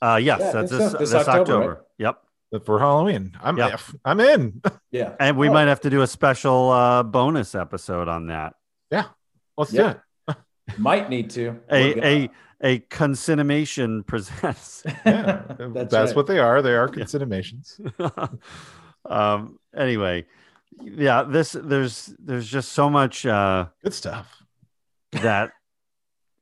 Uh, yes, Yeah, that's this- this, this this, October, October. Yep. for Halloween? I'm Yeah. I'm in. yeah. And we Oh, might have to do a special uh, bonus episode on that. Yeah, let's Yeah. do it. Might need to. A a a concinimation presents. Yeah, That's that's, right. what they are. They are consumations. um. Anyway, yeah. This there's there's just so much uh, Good stuff. that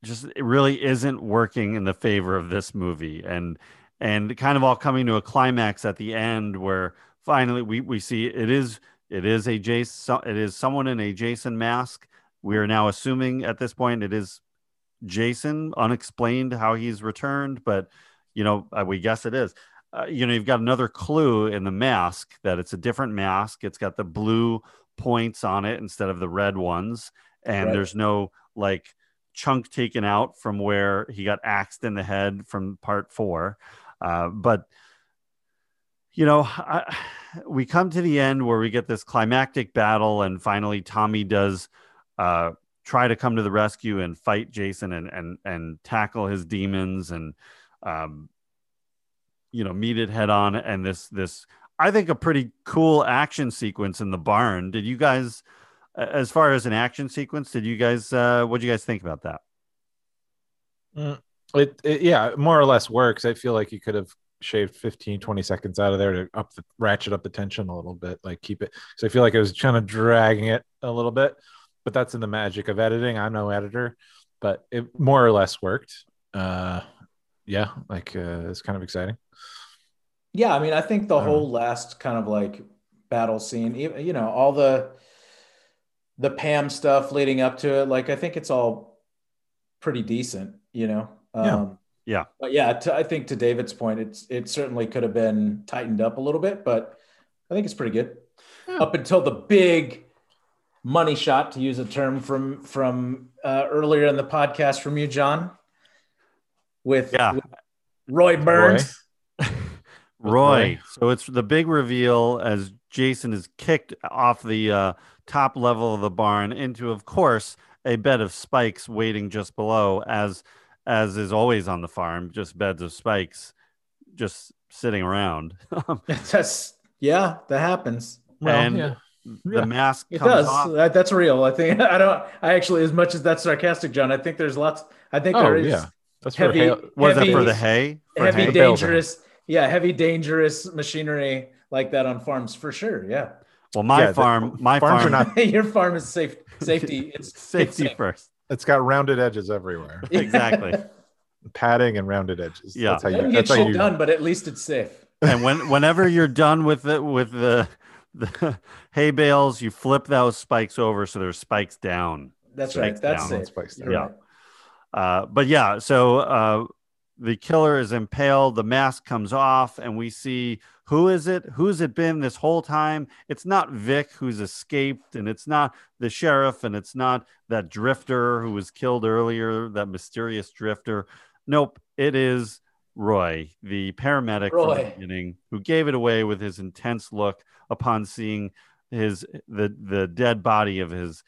just it really isn't working in the favor of this movie, and and kind of all coming to a climax at the end where finally we we see it is it is a Jason it is someone in a Jason mask. We are now assuming at this point it is Jason, unexplained how he's returned, but you know uh, we guess it is. Uh, you know you've got another clue in the mask that it's a different mask. It's got the blue points on it instead of the red ones, and Right. there's no like chunk taken out from where he got axed in the head from part four. Uh, but you know, I, we come to the end where we get this climactic battle, and finally Tommy does uh, try to come to the rescue and fight Jason and and and tackle his demons and um, you know meet it head on. And this this I think a pretty cool action sequence in the barn. Did you guys? As far as an action sequence, did you guys? Uh, what do you guys think about that? It, it yeah, more or less works. I feel like you could have shaved 15 20 seconds out of there to up the ratchet up the tension a little bit like keep it so i feel like i was kind of dragging it a little bit but that's in the magic of editing i'm no editor but it more or less worked uh yeah like uh it's kind of exciting Yeah, I mean, I think the I don't whole last kind of like battle scene, you know, all the the Pam stuff leading up to it, like I think it's all pretty decent, you know. Yeah. Um, Yeah. But yeah, to, I think to David's point, it's it certainly could have been tightened up a little bit, but I think it's pretty good. Up until the big money shot, to use a term from from uh, earlier in the podcast from you, John, with, Yeah. with Roy Burns. Roy. So it's the big reveal as Jason is kicked off the uh, top level of the barn into, of course, a bed of spikes waiting just below, as as is always on the farm, just beds of spikes, just sitting around. That's yeah, that happens. and yeah. The Yeah. mask It does. off. That, that's real. I think I don't. I actually, as much as that's sarcastic, John, I think there's lots. I think oh there is yeah that's for heavy, hail- Was that heavy, for the hay? For heavy hay? dangerous. Yeah, heavy dangerous machinery like that on farms for sure. Yeah, Well, my Yeah, the- farm, my farms farm, not- your farm is safe. Safety. It's it's safety safe. first. it's got rounded edges everywhere Exactly. padding and rounded edges Yeah. that's how Doesn't you get that's how shit you done, but at least it's safe. and when whenever you're done with it with the the hay bales, you flip those spikes over so there's spikes down. That's Spikes right. That's down. safe. Spikes down. right. Uh, but yeah, so uh, the killer is impaled. The mask comes off, and we see who is it? Who's it been this whole time? It's not Vic who's escaped, and it's not the sheriff, and it's not that drifter who was killed earlier, that mysterious drifter. Nope, it is Roy, the paramedic from the beginning, who gave it away with his intense look upon seeing his the the dead body of his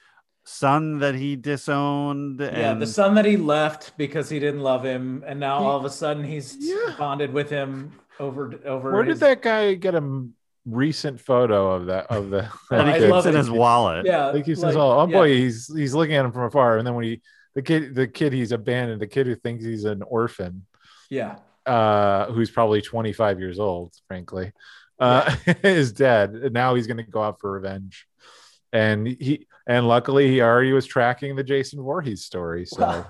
son that he disowned. Yeah, the son that he left because he didn't love him, and now He- all of a sudden he's Yeah. bonded with him over over. where his- did that guy get a recent photo of that of the that he I keeps love in it. his wallet. Yeah, like he says, like- "Oh, oh yeah. boy, he's he's looking at him from afar." And then when he the kid the kid he's abandoned, the kid who thinks he's an orphan, Yeah, uh, who's probably 25 years old, frankly, uh, is dead. And now he's going to go out for revenge. And he and luckily he already was tracking the Jason Voorhees story. So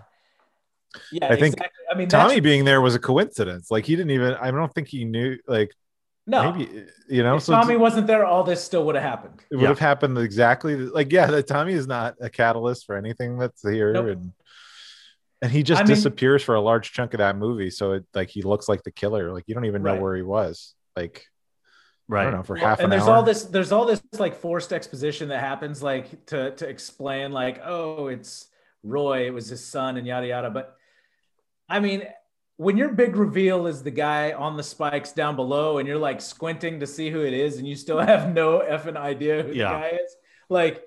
yeah. I think exactly. I mean, Tommy being there was a coincidence. Like he didn't even I don't think he knew like no. maybe you know if so Tommy wasn't there, all this still would have happened. it would Yeah. have happened exactly like yeah that tommy is not a catalyst for anything that's here Nope. and and he just I mean- disappears for a large chunk of that movie so it like he looks like the killer like you don't even know Right. where he was like right i Right. don't know for Well, half and an there's hour all this there's all this like forced exposition that happens like to to explain like oh it's roy it was his son and yada yada but i mean when your big reveal is the guy on the spikes down below and you're like squinting to see who it is and you still have no effing idea who Yeah. the guy is, like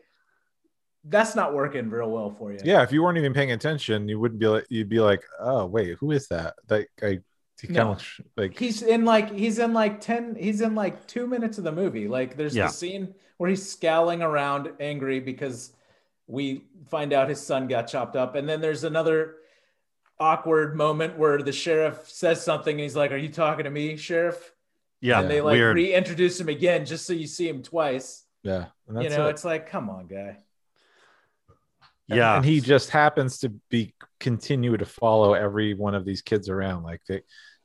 that's not working real well for you. Yeah, if you weren't even paying attention, you wouldn't be like you'd be like, oh wait, who is that? That guy he kind No. of like He's in like he's in like 10 he's in like 2 minutes of the movie. Like there's Yeah. the scene where he's scowling around angry because we find out his son got chopped up and then there's another awkward moment where the sheriff says something and he's like, "Are you talking to me, sheriff?" Yeah, and they like weird. reintroduce him again just so you see him twice. yeah, and you know, it. it's like, come on, guy. And- yeah, and he just happens to be continue to follow every one of these kids around. Like they,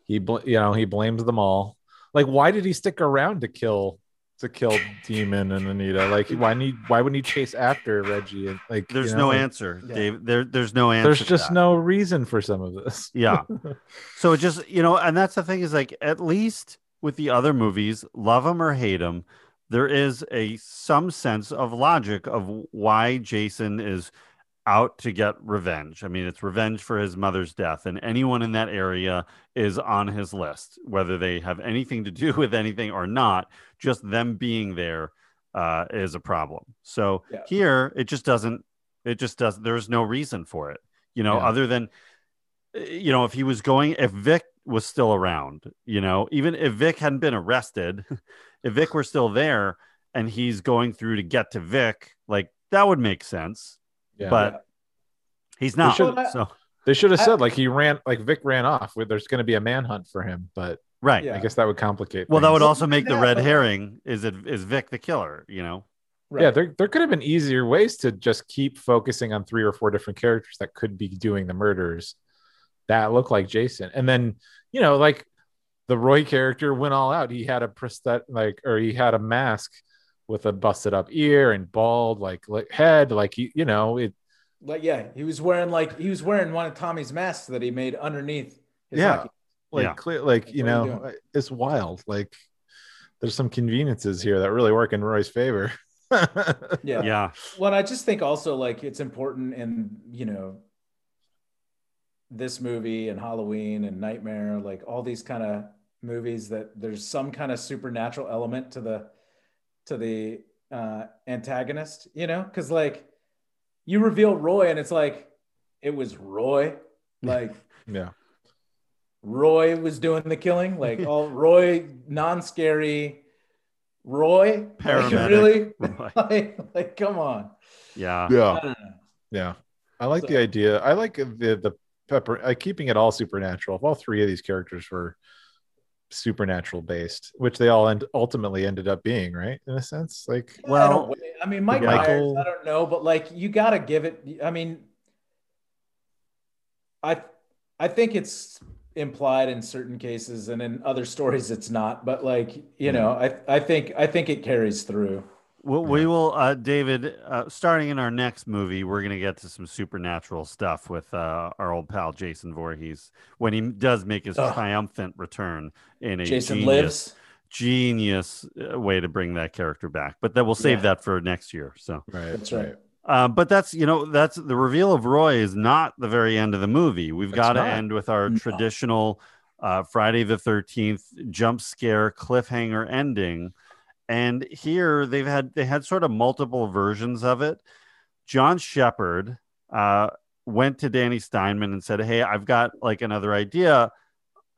he, bl- you know, he blames them all. Like, why did he stick around to kill to kill Demon and Anita? Like, why need why wouldn't he chase after Reggie? And like, there's you know, no like, answer, Yeah. Dave. There, there's no answer. There's just no reason for some of this. Yeah. so it just you know, and that's the thing is like at least with the other movies, love them or hate them, there is a some sense of logic of why Jason is out to get revenge. I mean, it's revenge for his mother's death, and anyone in that area is on his list, whether they have anything to do with anything or not. Just them being there uh, is a problem. So Yeah. here, it just doesn't. It just does. There's no reason for it, you know, Yeah. other than uh, you know, if he was going, if Vic was still around, you know, even if Vic hadn't been arrested, if Vic were still there and he's going through to get to Vic, like that would make sense. Yeah. But he's not. should- so they should have I- said like he ran, like Vic ran off. Where there's going to be a manhunt for him, but right. Yeah. I guess that would complicate. Well, that would also make the red herring is it is Vic the killer, you know? Yeah, there, there could have been easier ways to just keep focusing on three or four different characters that could be doing the murders that look like Jason. And then, you know, like the Roy character went all out. He had a prosthetic, like, or he had a mask with a busted up ear and bald, like, like head, like, you, you know, it, Like, yeah, he was wearing like he was wearing one of Tommy's masks that he made underneath. His Yeah. hockey. like, Yeah. clear, like, you you know, doing? Uh, it's wild. Like, there's some conveniences here that really work in Roy's favor. Yeah. Yeah. Well, I just think also like it's important in you know this movie and Halloween and Nightmare, like all these kind of movies that there's some kind of supernatural element to the to the uh, antagonist, you know, because like you reveal Roy and it's like it was Roy, like yeah. Roy was doing the killing, like all Roy non-scary Roy, Like, really, Roy. like, like come on. Yeah. Yeah. I. Yeah, I like So- the idea. I like the the pepper. I keeping it all supernatural. If all three of these characters were supernatural based, which they all end, ultimately ended up being, right? In a sense, like Well, Well, I mean, Mike Michael- Myers, I don't know, but like you got to give it. I mean, I I think it's implied in certain cases, and in other stories, it's not. But like you know, I I think I think it carries through. Well, we will, uh, David. Uh, starting in our next movie, we're going to get to some supernatural stuff with uh, our old pal Jason Voorhees when he does make his Ugh. triumphant return in a Jason genius, lives. genius uh, way to bring that character back. But that we'll save Yeah. that for next year. So, right, That's right. uh, but that's you know that's the reveal of Roy is not the very end of the movie. We've It's got to end with our No. traditional uh, Friday the Thirteenth jump scare cliffhanger ending. And here they've had they had sort of multiple versions of it. John Shepherd uh, went to Danny Steinmann and said, "Hey, I've got like another idea.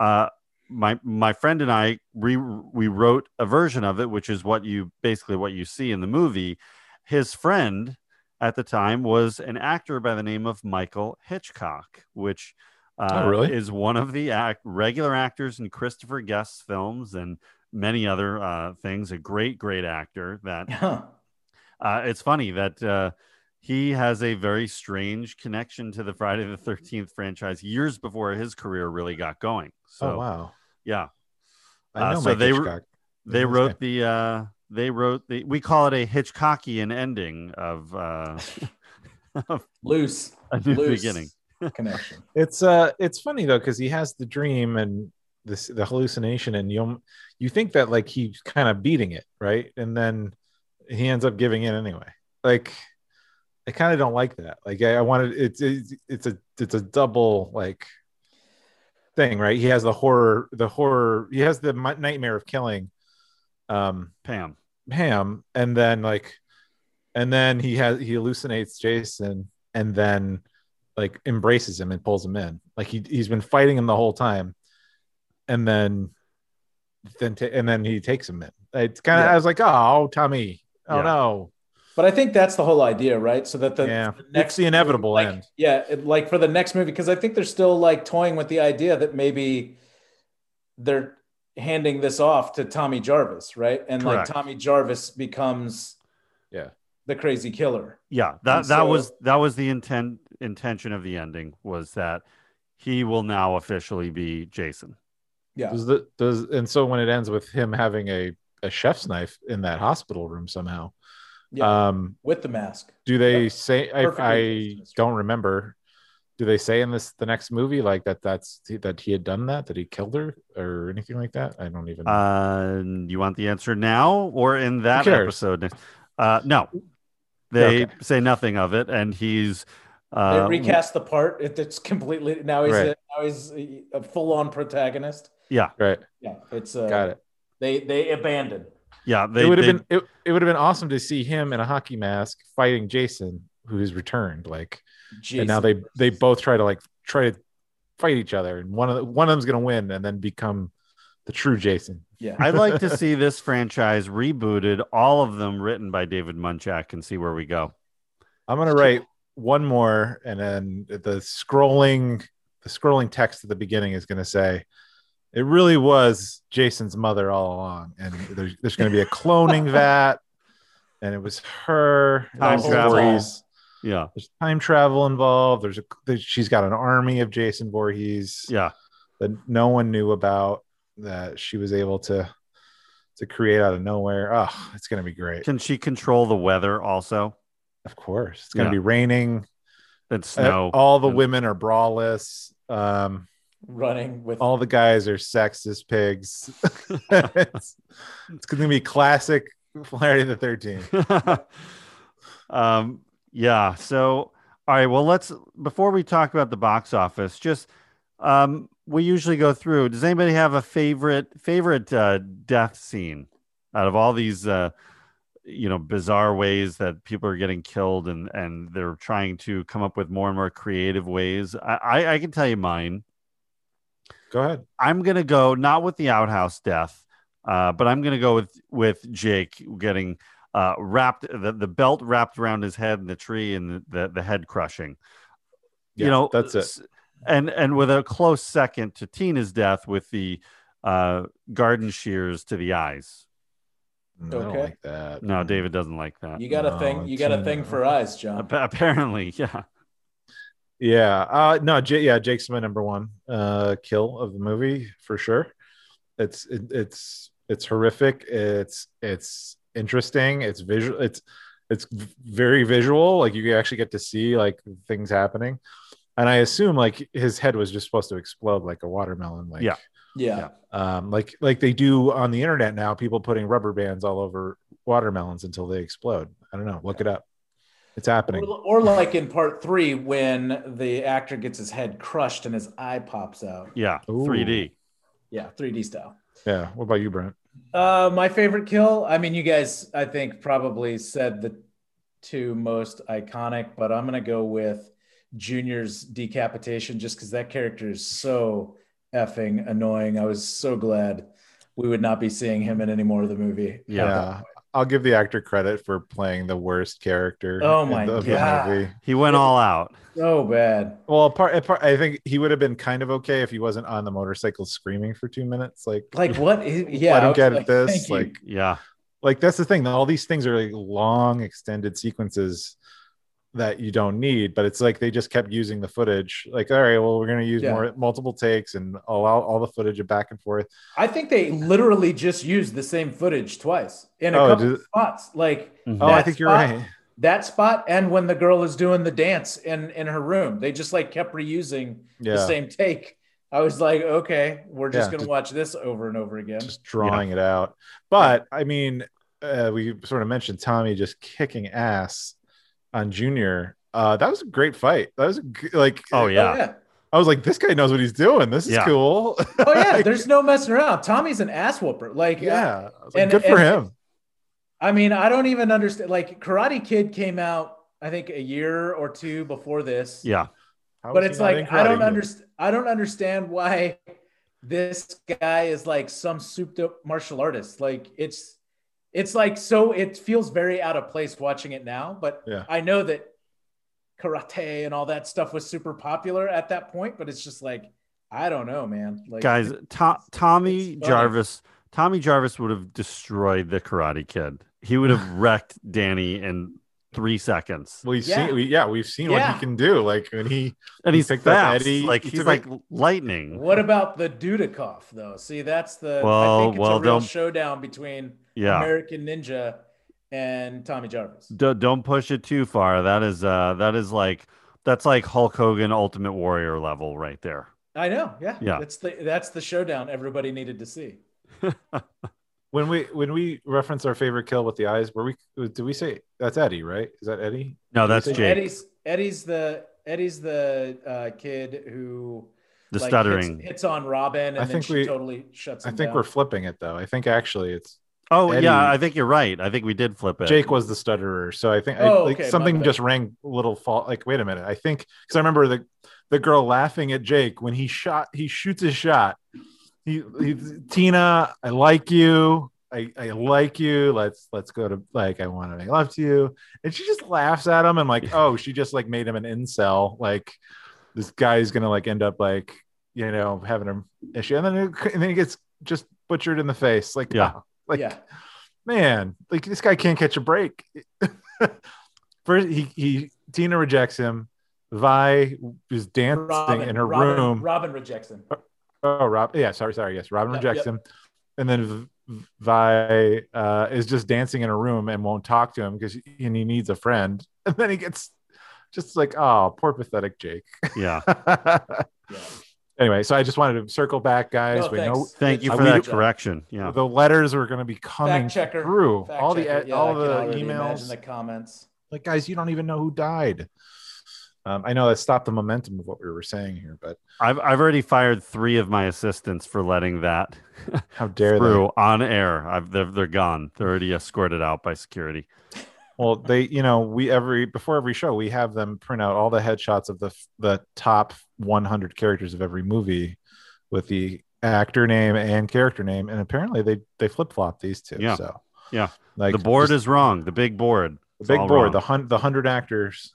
Uh, my my friend and I re- we wrote a version of it, which is what you basically what you see in the movie. His friend at the time was an actor by the name of Michael Hitchcock, which uh, Oh, really? is one of the act- regular actors in Christopher Guest's films and many other uh, things. A great, great actor. That Huh. uh, it's funny that uh, he has a very strange connection to the Friday the Thirteenth franchise years before his career really got going. So oh wow, yeah, I Uh, so Mike they- Hitchcock. they That's wrote the uh, they wrote the we call it a Hitchcockian ending of uh, of Loose. a new Loose beginning. connection. It's uh, it's funny though because he has the dream and this the hallucination, and you you think that like he's kind of beating it, right? And then he ends up giving in anyway. Like I kind of don't like that. Like I, I wanted it's, it's it's a it's a double like thing, right? He has the horror, the horror. He has the nightmare of killing um Pam. Pam, and then like, and then he has he hallucinates Jason, and then like embraces him and pulls him in. Like he he's been fighting him the whole time, and then then ta- and then he takes him in. It's kind of Yeah. I was like, oh Tommy, oh Yeah. no, But I think that's the whole idea, right? So that the, yeah, the next the inevitable like, end. Yeah, it- like for the next movie, because I think they're still like toying with the idea that maybe they're handing this off to Tommy Jarvis, right? And like Tommy Jarvis becomes Yeah. the crazy killer. Yeah, that And that so- was that was the intent intention of the ending was that he will now officially be Jason. Yeah. Does the does and so when it ends with him having a a chef's knife in that hospital room somehow. Yeah. Um, with the mask. do they Yeah. say I, I don't remember do they say in this the next movie like that that's that he had done that that he killed her or anything like that i don't even Uh, you want the answer now or in that episode? Uh, no, they Okay. say nothing of it, and he's They uh, recast the part. It, it's completely now he's Right. a, now he's a, a full on protagonist. Yeah, right Yeah, it's uh, got it They they abandoned. yeah. They it would have been it, it would have been awesome to see him in a hockey mask fighting jason who's returned like and now they they both try to like try to fight each other and one of the, one of them's gonna win and then become the true jason yeah. I'd like to see this franchise rebooted, all of them written by David Munchak, and see where we go. i'm gonna write one more and then the scrolling the scrolling text at the beginning is gonna say it really was jason's mother all along and there's, there's gonna be a cloning vat and it was her Time travel. Voorhees. Yeah, there's time travel involved there's a there's, she's got an army of jason Voorhees yeah. that no one knew about that she was able to to create out of nowhere oh it's gonna be great Can she control the weather also? of course it's gonna Yeah. be raining And Uh, snow. all the and- women are braless um running with all the guys are sexist pigs it's, it's gonna be classic Friday the 13th um, yeah. So, all right. Well, let's before we talk about the box office, just um, we usually go through. Does anybody have a favorite favorite uh, death scene out of all these? Uh, you know, bizarre ways that people are getting killed, and and they're trying to come up with more and more creative ways. I I, I can tell you mine. Go ahead I'm gonna go not with the outhouse death, uh, but I'm gonna go with with Jake getting uh, wrapped the, the belt wrapped around his head in the tree and the, the, the head crushing. you know that's it. And and with a close second to Tina's death with the uh, garden shears to the eyes. Mm, I don't Okay. like that No, David doesn't like that. you got a thing. You got a thing for eyes, John. Apparently, yeah. Yeah. Uh no, J- yeah, Jake's my number one uh kill of the movie for sure. It's it, it's it's horrific. It's it's interesting. It's visual it's it's v- very visual. Like you actually get to see like things happening. And I assume like his head was just supposed to explode like a watermelon. Like Yeah. Yeah. um like like they do on the internet now, people putting rubber bands all over watermelons until they explode. I don't know. Look it up. It's happening. Or, or like in part three when the actor gets his head crushed and his eye pops out. Yeah. Ooh. 3D. Yeah, 3D style. Yeah. What about you, Brent? Uh, my favorite kill. I mean, you guys, I think probably said the two most iconic, but I'm gonna go with Junior's decapitation just because that character is so effing annoying. I was so glad we would not be seeing him in any more of the movie. Yeah. I'll give the actor credit for playing the worst character. Oh my the- of the God. movie. He went all out. So bad. Well, part, apart, I think he would have been kind of okay if he wasn't on the motorcycle screaming for two minutes. Like, Like what? Yeah, I I don't get like, this. thank you. Like, Yeah. like that's the thing. All these things are like long, extended sequences that you don't need. But it's like they just kept using the footage. Like, all right, well, we're gonna use Yeah. more multiple takes and allow all the footage of back and forth. I think they literally just used the same footage twice in a Oh, couple did- of spots. Like Mhm. Oh, I that think you're spot- right. That spot and when the girl is doing the dance in in her room, they just like kept reusing the same take. I was like, okay, we're just Yeah, gonna watch this over and over again. just drawing it out. But I mean, uh, we sort of mentioned Tommy just kicking ass on Junior. Uh, that was a great fight. That was a g- like, Oh, yeah. Oh, yeah. I was like, this guy knows what he's doing. This is Yeah. cool. Oh yeah, there's no messing around. Tommy's an ass whooper. Like yeah. Like, And- good for and- him. I mean, I don't even understand. Like Karate Kid came out, I think, a year or two before this. Yeah. How but it's like I don't understand. I don't understand why this guy is like some souped up martial artist. Like it's, it's like so. It feels very out of place watching it now. But Yeah. I know that karate and all that stuff was super popular at that point. But it's just like I don't know, man. Like Guys, To- Tommy. Jarvis, Tommy Jarvis would have destroyed the Karate Kid. He would have wrecked Danny in three seconds. We've Yeah. seen, we, yeah, we've seen what he can do. Like when he, And he he's picked up fast. Eddie, like he he's took like it- lightning. What about the Dudikoff though? See, that's the I Well, think it's well, a real showdown between Yeah. American Ninja and Tommy Jarvis. D- don't push it too far. That is uh that is like that's like Hulk Hogan Ultimate Warrior level right there. I know, yeah, Yeah. That's the that's the showdown everybody needed to see. when we when we reference our favorite kill with the eyes, were we? do we say that's Eddie? Right? Is that Eddie? No, that's Jake. Eddie's Eddie's the Eddie's the uh, kid who The like, stuttering. hits, hits on Robin and I then think she we- totally shuts I think down. we're flipping it though. I think actually it's Oh Eddie- yeah, I think you're right. I think we did flip it. Jake was the stutterer. So I think I, Oh, like okay, something just rang a little fault. Like, wait a minute. I think because I remember the the girl laughing at Jake when he shot. He shoots his shot. He, he Tina, I like you. I, I like you. Let's let's go to like I want to make love to you. And she just laughs at him and like, oh, she just like made him an incel. Like this guy's gonna like end up like you know having an issue, and then it, and then he gets just butchered in the face. Like Yeah. oh, like yeah, man, like this guy can't catch a break. First, he he Tina rejects him. Vi is dancing Robin in her Robin, room. Robin rejects him. Oh, Rob, yeah, sorry, sorry, yes, Robin Yep, rejects yep. him, and then Vi uh, is just dancing in a room and won't talk to him because and he needs a friend. And then he gets just like, oh, poor pathetic Jake. Yeah. Yeah. anyway, so I just wanted to circle back, guys. No, we thanks. know Thank you Uh, for we- that correction. Yeah. the letters are going to be coming through Fact all checker. the Yeah, all I the emails. Imagine the comments. like guys you don't even know who died um, i know that stopped the momentum of what we were saying here but I've I've already fired three of my assistants for letting that how dare through on air. I've they're, they're gone. They're already escorted out by security. well they you know we every before every show we have them print out all the headshots of the the top 100 characters of every movie with the actor name and character name and apparently they they flip-flop these two Yeah. so Yeah. like the board just is wrong. The big board. the big board wrong. the hun- the 100 actors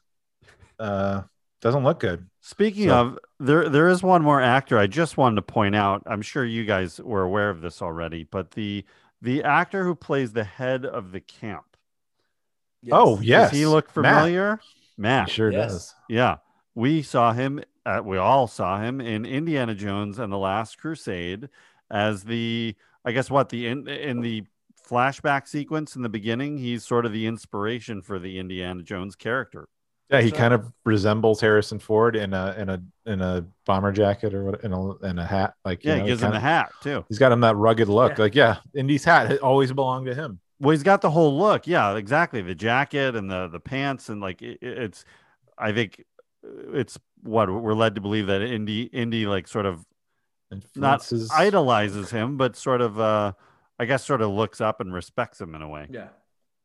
uh doesn't look good Speaking So- of, there there is one more actor I just wanted to point out. I'm sure you guys were aware of this already, but the the actor who plays the head of the camp. oh yes Does he look Matt. familiar? Matt. he sure Yes. does Yeah. We saw him at, we all saw him in Indiana Jones and the Last Crusade as the I guess what the in in the flashback sequence in the beginning, he's sort of the inspiration for the Indiana Jones character. Yeah, he Sure. kind of resembles Harrison Ford in a in a in a bomber jacket or what in a in a hat. Like you Yeah, know, he gives him kinda- the hat too. He's got him that rugged look. Yeah. Like yeah, Indy's hat always belonged to him. Well, he's got the whole look. Yeah, exactly. The jacket and the the pants and like it, it's. I think it's what we're led to believe that Indy Indy like sort of not idolizes him, but sort of uh I guess sort of looks up and respects him in a way. Yeah.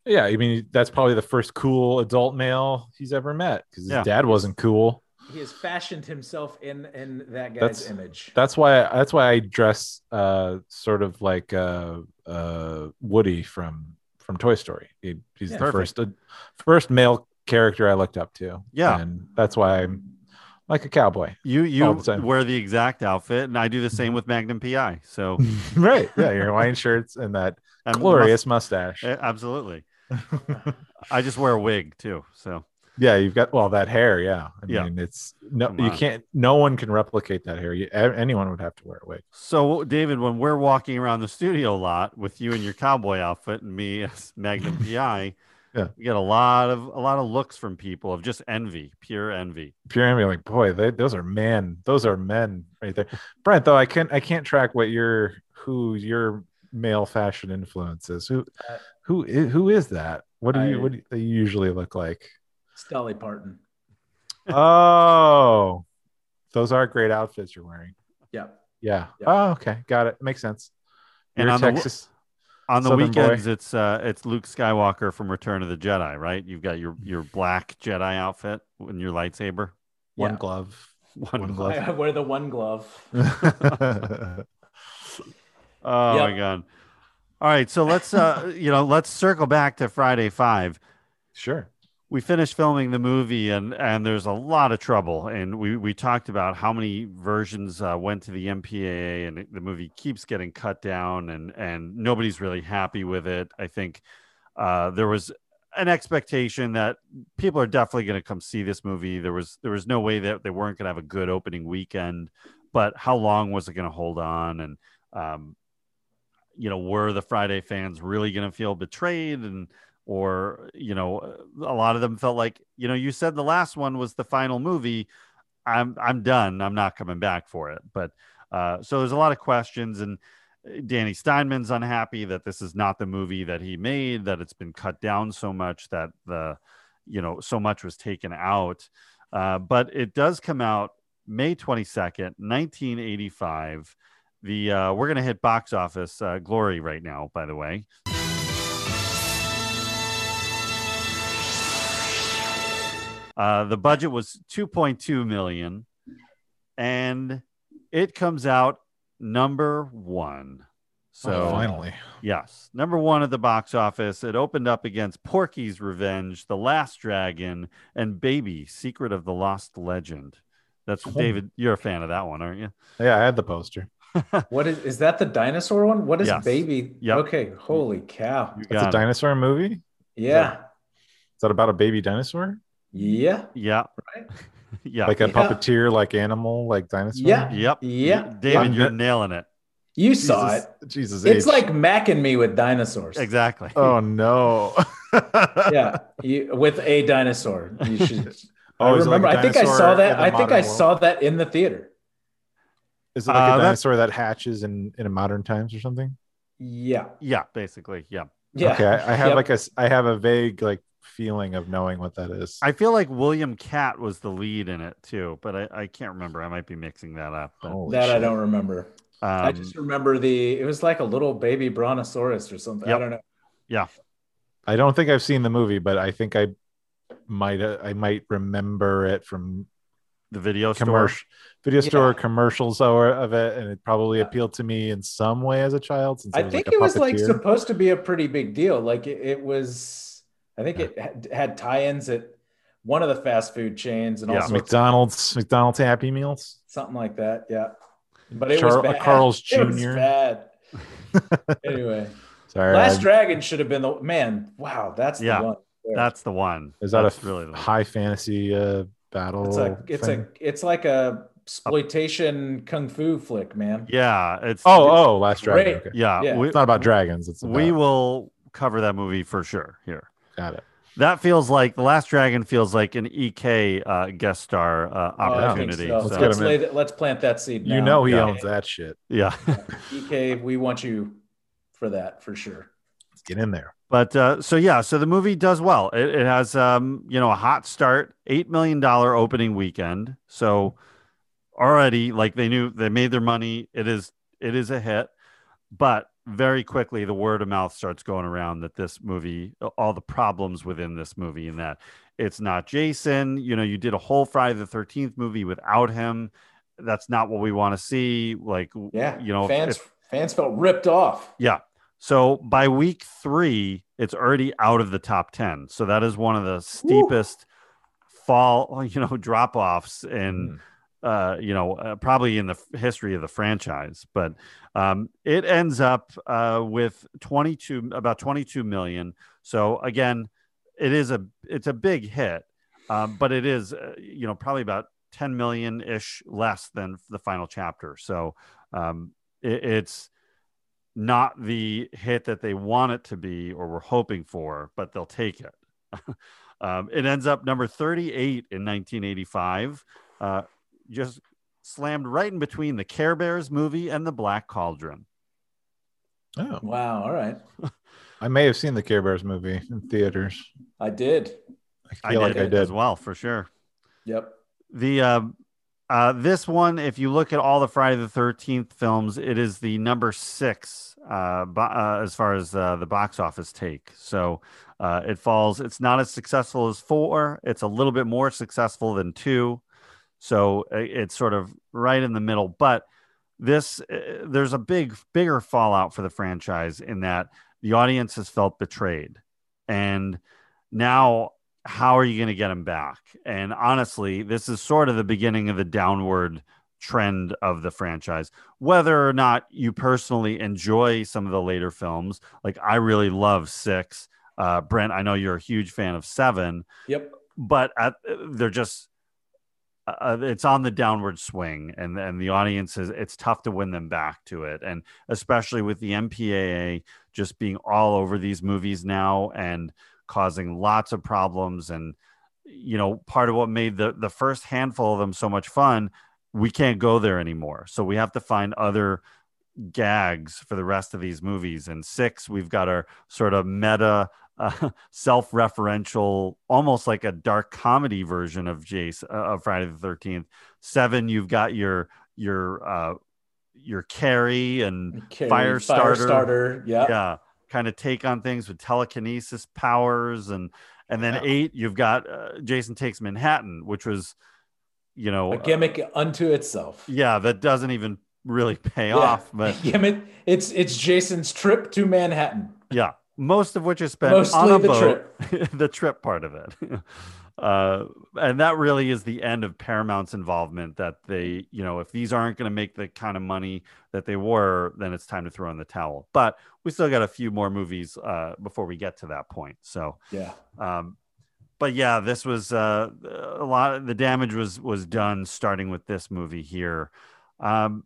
Yeah, I mean that's probably the first cool adult male he's ever met because his Yeah. dad wasn't cool. He has fashioned himself in in that guy's That's- image. That's why that's why I dress uh sort of like uh uh Woody from from Toy Story. He, he's Yeah. the Perfect. first uh, first male character I looked up to. Yeah. and that's why I'm like a cowboy. You All you the time. wear the exact outfit, and I do the same with Magnum PI. So right? Yeah, your Hawaiian shirts and that and the glorious mustache. mus- eh, absolutely. I just wear a wig too. So Yeah, you've got well that hair. Yeah, I Yeah. mean it's no, Come you on. can't. No one can replicate that hair. You, anyone would have to wear a wig. So, David, when we're walking around the studio a lot with you in your cowboy outfit and me as Magnum PI, Yeah. we get a lot of a lot of looks from people of just envy, pure envy. Pure envy, like boy, they, those are men. Those are men right there. Brent, though, I can't. I can't track what your who your male fashion influences. Who uh, who, who is that? What do you I- what do they usually look like? It's Dolly Parton. Oh, those are great outfits you're wearing. Yeah. Yeah. Yeah. Oh, okay. Got it. Makes sense. And You're on the Texas. On the Southern boy. weekends, it's uh, it's Luke Skywalker from Return of the Jedi, right? You've got your your black Jedi outfit and your lightsaber. one Yeah. glove. One One glove. I wear the one glove. Oh Yep. my god! All right, so let's uh, you know let's circle back to Friday Five. sure. we finished filming the movie and and there's a lot of trouble and we we talked about how many versions uh, went to the MPAA and the movie keeps getting cut down and and nobody's really happy with it i think uh, there was an expectation that people are definitely going to come see this movie there was there was no way that they weren't going to have a good opening weekend but how long was it going to hold on and um, you know were the friday fans really going to feel betrayed and or you know a lot of them felt like you know you said the last one was the final movie. I'm i'm done. I'm not coming back for it. But uh so there's a lot of questions and uh, danny steinmann's unhappy that this is not the movie that he made that it's been cut down so much that the you know so much was taken out. Uh, but it does come out may 22nd 1985 the uh, we're going to hit box office uh, glory right now by the way Uh, the budget was 2.2 million, and it comes out number one. So Oh, finally. yes, number one at the box office. It opened up against Porky's Revenge, The Last Dragon, and Baby: Secret of the Lost Legend. That's Oh. David. You're a fan of that one, aren't you? Yeah, I had the poster. What is is that the dinosaur one? What is Yes. baby? Yep. Okay, holy cow. It's a it. dinosaur movie. Yeah. Is that about a baby dinosaur? Yeah. Yeah, Right? yeah, Like a Yeah. puppeteer, like animal, like dinosaur? Yeah. yep, Yeah. David, Yeah. you're nailing it. You saw Jesus, it. Jesus. It's H. like Mac and me with dinosaurs. Exactly. oh no. Yeah. You, with a dinosaur. You should Oh, I is it like remember. a I think I saw that. I think I modern saw that in the theater. Is it like Uh, a dinosaur that hatches in in modern times or something? Yeah. Yeah, basically, yeah. Yeah. Okay, I, I have Yep. like a I have a vague like feeling of knowing what that is. I feel like William Katt was the lead in it too, but I, I can't remember. I might be mixing that up. But, Holy that I don't remember. I um, just remember the. It was like a little baby brontosaurus or something. I don't know. yeah, I don't think I've seen the movie, but I think I might uh, I might remember it from the video store. commercial video store Yeah. commercials of it, and it probably Yeah. appealed to me in some way as a child. Since I it was think like it was like supposed to be a pretty big deal. Like it, it was. I think it had, had tie-ins at one of the fast food chains and Yeah. also McDonald's McDonald's Happy Meals. something like that. Yeah, but it Char- was bad. Carl's It was Jr.. bad. anyway, Sorry, Last I- Dragon should have been the man. Wow, that's Yeah. the one. there. That's the one. is that That's a really the one. high fantasy uh, battle? It's a it's thing? a it's like a exploitation kung fu flick, man. Yeah, it's oh oh Last Dragon. Okay. yeah. Yeah. We, It's not about dragons. It's about, we will cover that movie for sure here. got it. That feels like the Last Dragon feels like an EK uh, guest star uh, Oh, opportunity. so. So, Let's Let's, get him lay in. let's plant that seed. You know he Yeah. owns that shit. yeah. EK, we want you for that for sure. Let's get in there. But uh, so yeah, so the movie does well. It, it has um, you know a hot start, eight million dollar opening weekend. So already, like they knew they made their money. It is it is a hit, but very quickly the word of mouth starts going around that this movie, all the problems within this movie, and that it's not Jason. You know, you did a whole Friday the Thirteenth movie without him. That's not what we want to see. Like, Yeah, you know, fans if- fans felt ripped off. yeah. So by week three, it's already out of the top 10. So that is one of the steepest fall, you know, drop offs in, uh, you know, uh, probably in the history of the franchise. But um, it ends up uh, with 22, about 22 million. So again, it is a, it's a big hit, um, but it is, uh, you know, probably about 10 million ish less than the final chapter. So um, it, it's, not the hit that they want it to be or were hoping for, but they'll take it. um, it ends up number 38 in 1985, uh, just slammed right in between the Care Bears movie and the Black Cauldron. Oh, Wow. All right. I may have seen the Care Bears movie in theaters. I did. I feel like I did. as well, for sure. Yep. The um, Uh, this one, if you look at all the Friday the Thirteenth films, it is the number six uh, bo- uh, as far as uh, the box office take. So uh, it falls. It's not as successful as four. It's a little bit more successful than two. So it's sort of right in the middle. But this, uh, there's a big, bigger fallout for the franchise in that the audience has felt betrayed, and now how are you going to get him back? And honestly, this is sort of the beginning of the downward trend of the franchise. Whether or not you personally enjoy some of the later films, like I really love Six. Uh, Brent, I know you're a huge fan of Seven, Yep. but at, they're just uh, it's on the downward swing, and and the audience is it's tough to win them back to it, and especially with the MPAA just being all over these movies now and causing lots of problems and you know part of what made the the first handful of them so much fun we can't go there anymore so we have to find other gags for the rest of these movies and six we've got our sort of meta uh, self-referential almost like a dark comedy version of jace uh, of friday the 13th seven you've got your your uh your Carrie and Carrie, fire starter starter. Yeah. yeah kind of take on things with telekinesis powers and and then Yeah. eight you've got uh, jason takes manhattan which was you know A gimmick unto itself. yeah that doesn't even really pay Yeah. off but Gimmick. It's it's Jason's trip to Manhattan. yeah most of which is spent Mostly on a the boat the trip part of it uh and that really is the end of paramount's involvement that they you know if these aren't going to make the kind of money that they were then it's time to throw in the towel. But we still got a few more movies uh before we get to that point. So Yeah. um but yeah this was uh a lot the damage was was done starting with this movie here. Um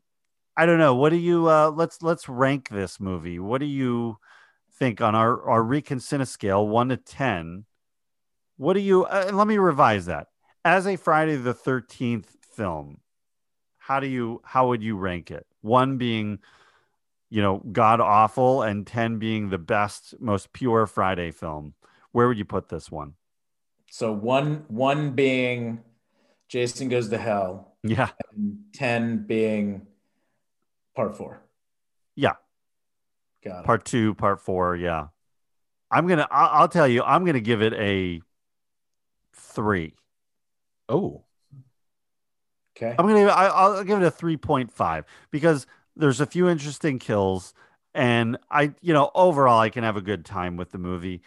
i don't know. What do you uh let's let's rank this movie. What do you think on our our reconcina scale 1 to 10 what do you uh, let me revise that. As a friday the 13th film how do you how would you rank it? One being you know god awful and 10 being the best most pure friday film. Where would you put this one? So one one being Jason goes to hell, yeah. And ten being part four. yeah. Got it. part two part four yeah. I'm gonna i'll, I'll tell you i'm gonna give it a three Oh, okay. I'm gonna I, I'll give it a three point five because there's a few interesting kills, and I you know overall I can have a good time with the movie,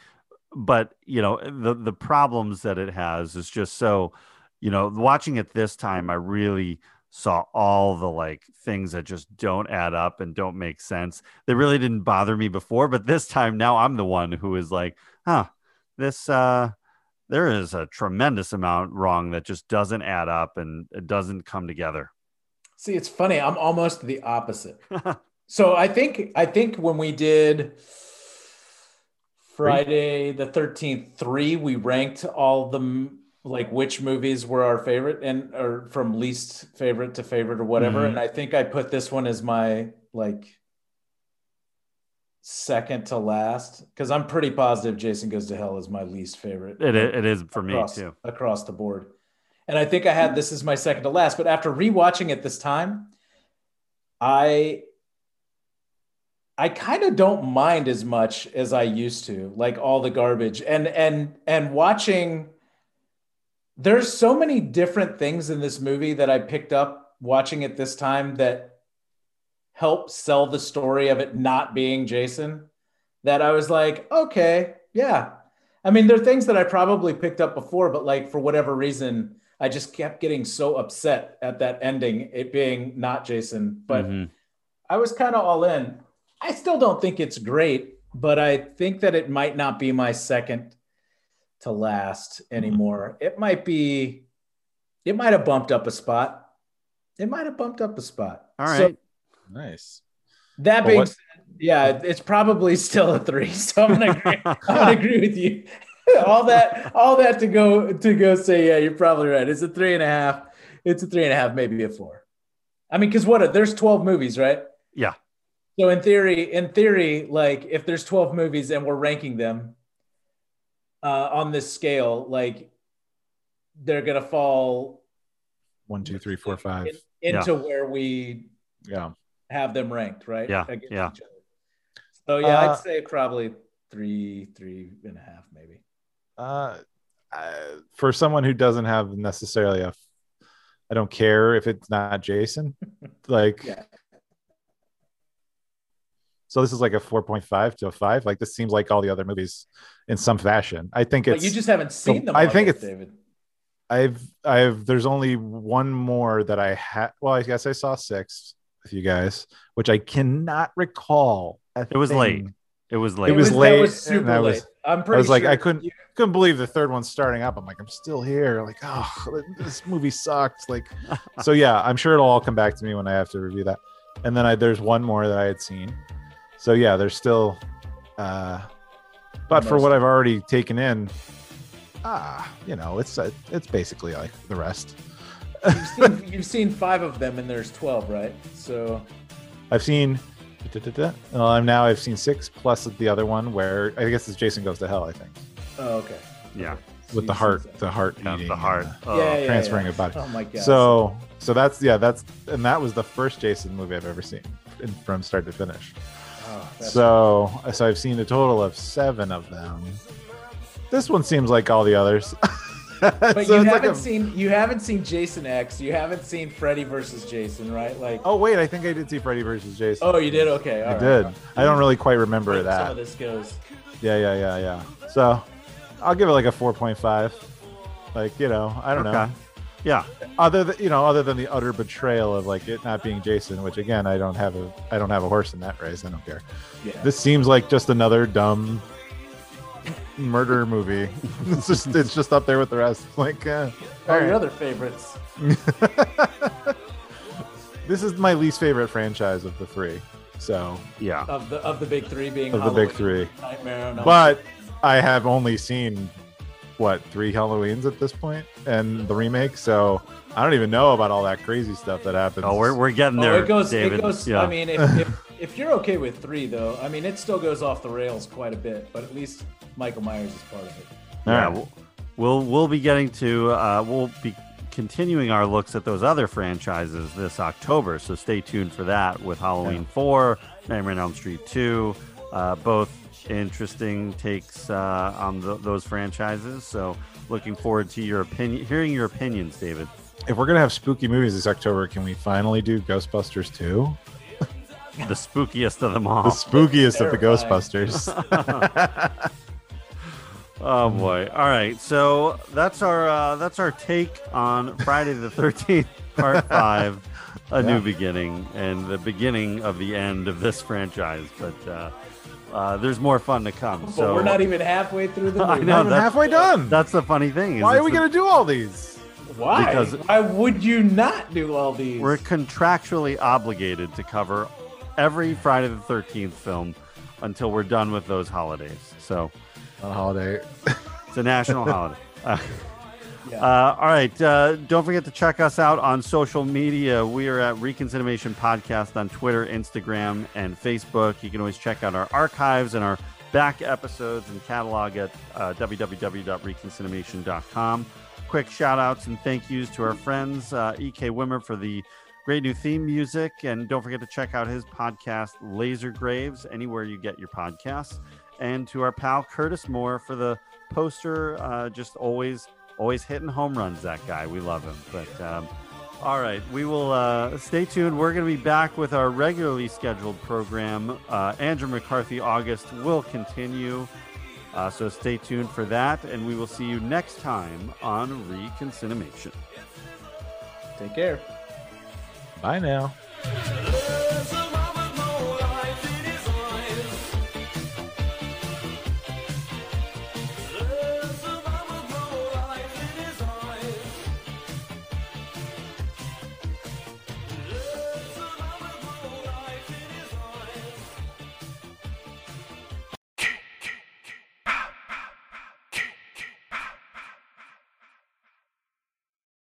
but you know the the problems that it has is just so you know watching it this time I really saw all the like things that just don't add up and don't make sense. They really didn't bother me before, but this time now I'm the one who is like, huh, this uh there is a tremendous amount wrong that just doesn't add up and it doesn't come together. See, it's funny. I'm almost the opposite. so I think I think when we did Friday the 13th 3, we ranked all the like which movies were our favorite and or from least favorite to favorite or whatever. Mhm. And I think I put this one as my like second to last because I'm pretty positive Jason Goes to Hell is my least favorite. It, it is for me too. across the board. And I think I had this as my second to last, but after rewatching it this time, I I kind of don't mind as much as I used to, like all the garbage. And and and watching there's so many different things in this movie that I picked up watching it this time that help sell the story of it not being Jason that I was like, okay, yeah. I mean, there are things that I probably picked up before, but like for whatever reason, I just kept getting so upset at that ending, it being not Jason. But Mhm. I was kind of all in. I still don't think it's great, but I think that it might not be my second to last anymore. It might be, it might have bumped up a spot. It might have bumped up a spot. All right. So right. Nice. that Well, being what- said, yeah, it's probably still a three. So I'm gonna agree, I'm gonna agree with you. all that, all that to go to go say, yeah, you're probably right. It's a three and a half. It's a three and a half, maybe a four. I mean, because what? There's 12 movies, right? yeah. So in theory, in theory, like if there's 12 movies and we're ranking them uh, on this scale, like they're gonna fall one, two, three, four, five. in- into where we Yeah. Have them ranked, right? Yeah, Against yeah. each other. So yeah, Uh, I'd say probably three, three and a half, maybe. Uh, uh, for someone who doesn't have necessarily a, I don't care if it's not Jason. Like, Yeah. so this is like a four point five to a five. Like this seems like all the other movies in some fashion. I think But you just haven't seen them. I think yet, it's- David. I've I've there's only one more that I had. Well, I guess I saw six with you guys, which I cannot recall. It was thing. late. It was late. It was that late, was super I late. was- I'm pretty. I pretty was like, I couldn't you- couldn't believe the third one's starting up. I'm like, I'm still here. Like, oh, this movie sucked. Like, so yeah, I'm sure it'll all come back to me when I have to review that. And then I there's one more that I had seen. So yeah, there's still. uh But for what I've already taken in, ah, you know, it's uh, it's basically like the rest. You've seen, you've seen five of them, and there's twelve, right? So I've seen. Well, I'm now I've seen six plus the other one where I guess it's Jason Goes to Hell. I think oh, okay. yeah. with the heart, the heart Yeah, eating, the heart. and Oh, yeah, yeah, transferring yeah. of body. Oh my god. So, so that's yeah, that's and that was the first Jason movie I've ever seen in, from start to finish. Oh, that's- So, so I've seen a total of seven of them. This one seems like all the others. but So you haven't a- seen you haven't seen Jason X. You haven't seen Freddy versus Jason, right? Like Oh wait, I think I did see Freddy versus Jason. oh, you did okay. I all right, did. all right. I don't really quite remember Some that. of this goes. Yeah, yeah, yeah, yeah. So, I'll give it like a four point five. Like you know, I don't know. Yeah. other than you know other than the utter betrayal of like it not being jason which again i don't have a i don't have a horse in that race i don't care Yeah. this seems like just another dumb murder movie it's just it's just up there with the rest like uh, All all your right. other favorites. this is my least favorite franchise of the three so Yeah. of the of the big three being Of the big three. Nightmare on but i have only seen what three halloweens at this point and the remake so i don't even know about all that crazy stuff that happens Oh, we're, we're getting Oh, there, it goes. David. It goes. yeah. I mean, if, if if you're okay with three, though, I mean, it still goes off the rails quite a bit. But at least Michael Myers is part of it. All yeah, right. we'll, we'll we'll be getting to uh, we'll be continuing our looks at those other franchises this October. So stay tuned for that with Halloween Four, Nightmare on Elm Street Two, uh, both interesting takes uh, on th- those franchises. So looking forward to your opinion, hearing your opinions, David. if we're gonna have spooky movies this october can we finally do ghostbusters 2 The spookiest of them all. the spookiest of the terrifying. Ghostbusters. Oh boy! All right, so that's our uh, that's our take on Friday the Thirteenth, Part Five, a Yeah. new beginning, and the beginning of the end of this franchise. But uh, uh, there's more fun to come. But so we're not even halfway through the I movie. know, I'm that's- halfway done. That's the funny thing. is Why are we gonna do all these? Why? Because- Why would you not do all these? We're contractually obligated to cover every Friday the Thirteenth film until we're done with those holidays. So a holiday. It's a national holiday. Uh, Yeah. uh, all right. Uh, don't forget to check us out on social media. We are at Reconciliation Podcast on Twitter, Instagram, and Facebook. You can always check out our archives and our back episodes and catalog at uh, www.reconciliation.com. Quick shout outs and thank yous to our friends, uh, EK Wimmer, for the great new theme music. And don't forget to check out his podcast, Laser Graves, anywhere you get your podcasts. And to our pal Curtis Moore for the poster, uh, just always, always hitting home runs. That guy, we love him. But um, all right, we will uh, stay tuned. We're going to be back with our regularly scheduled program. Uh, Andrew McCarthy August will continue. Uh, so stay tuned for that, and we will see you next time on Reconcinimation. Take care. Bye now.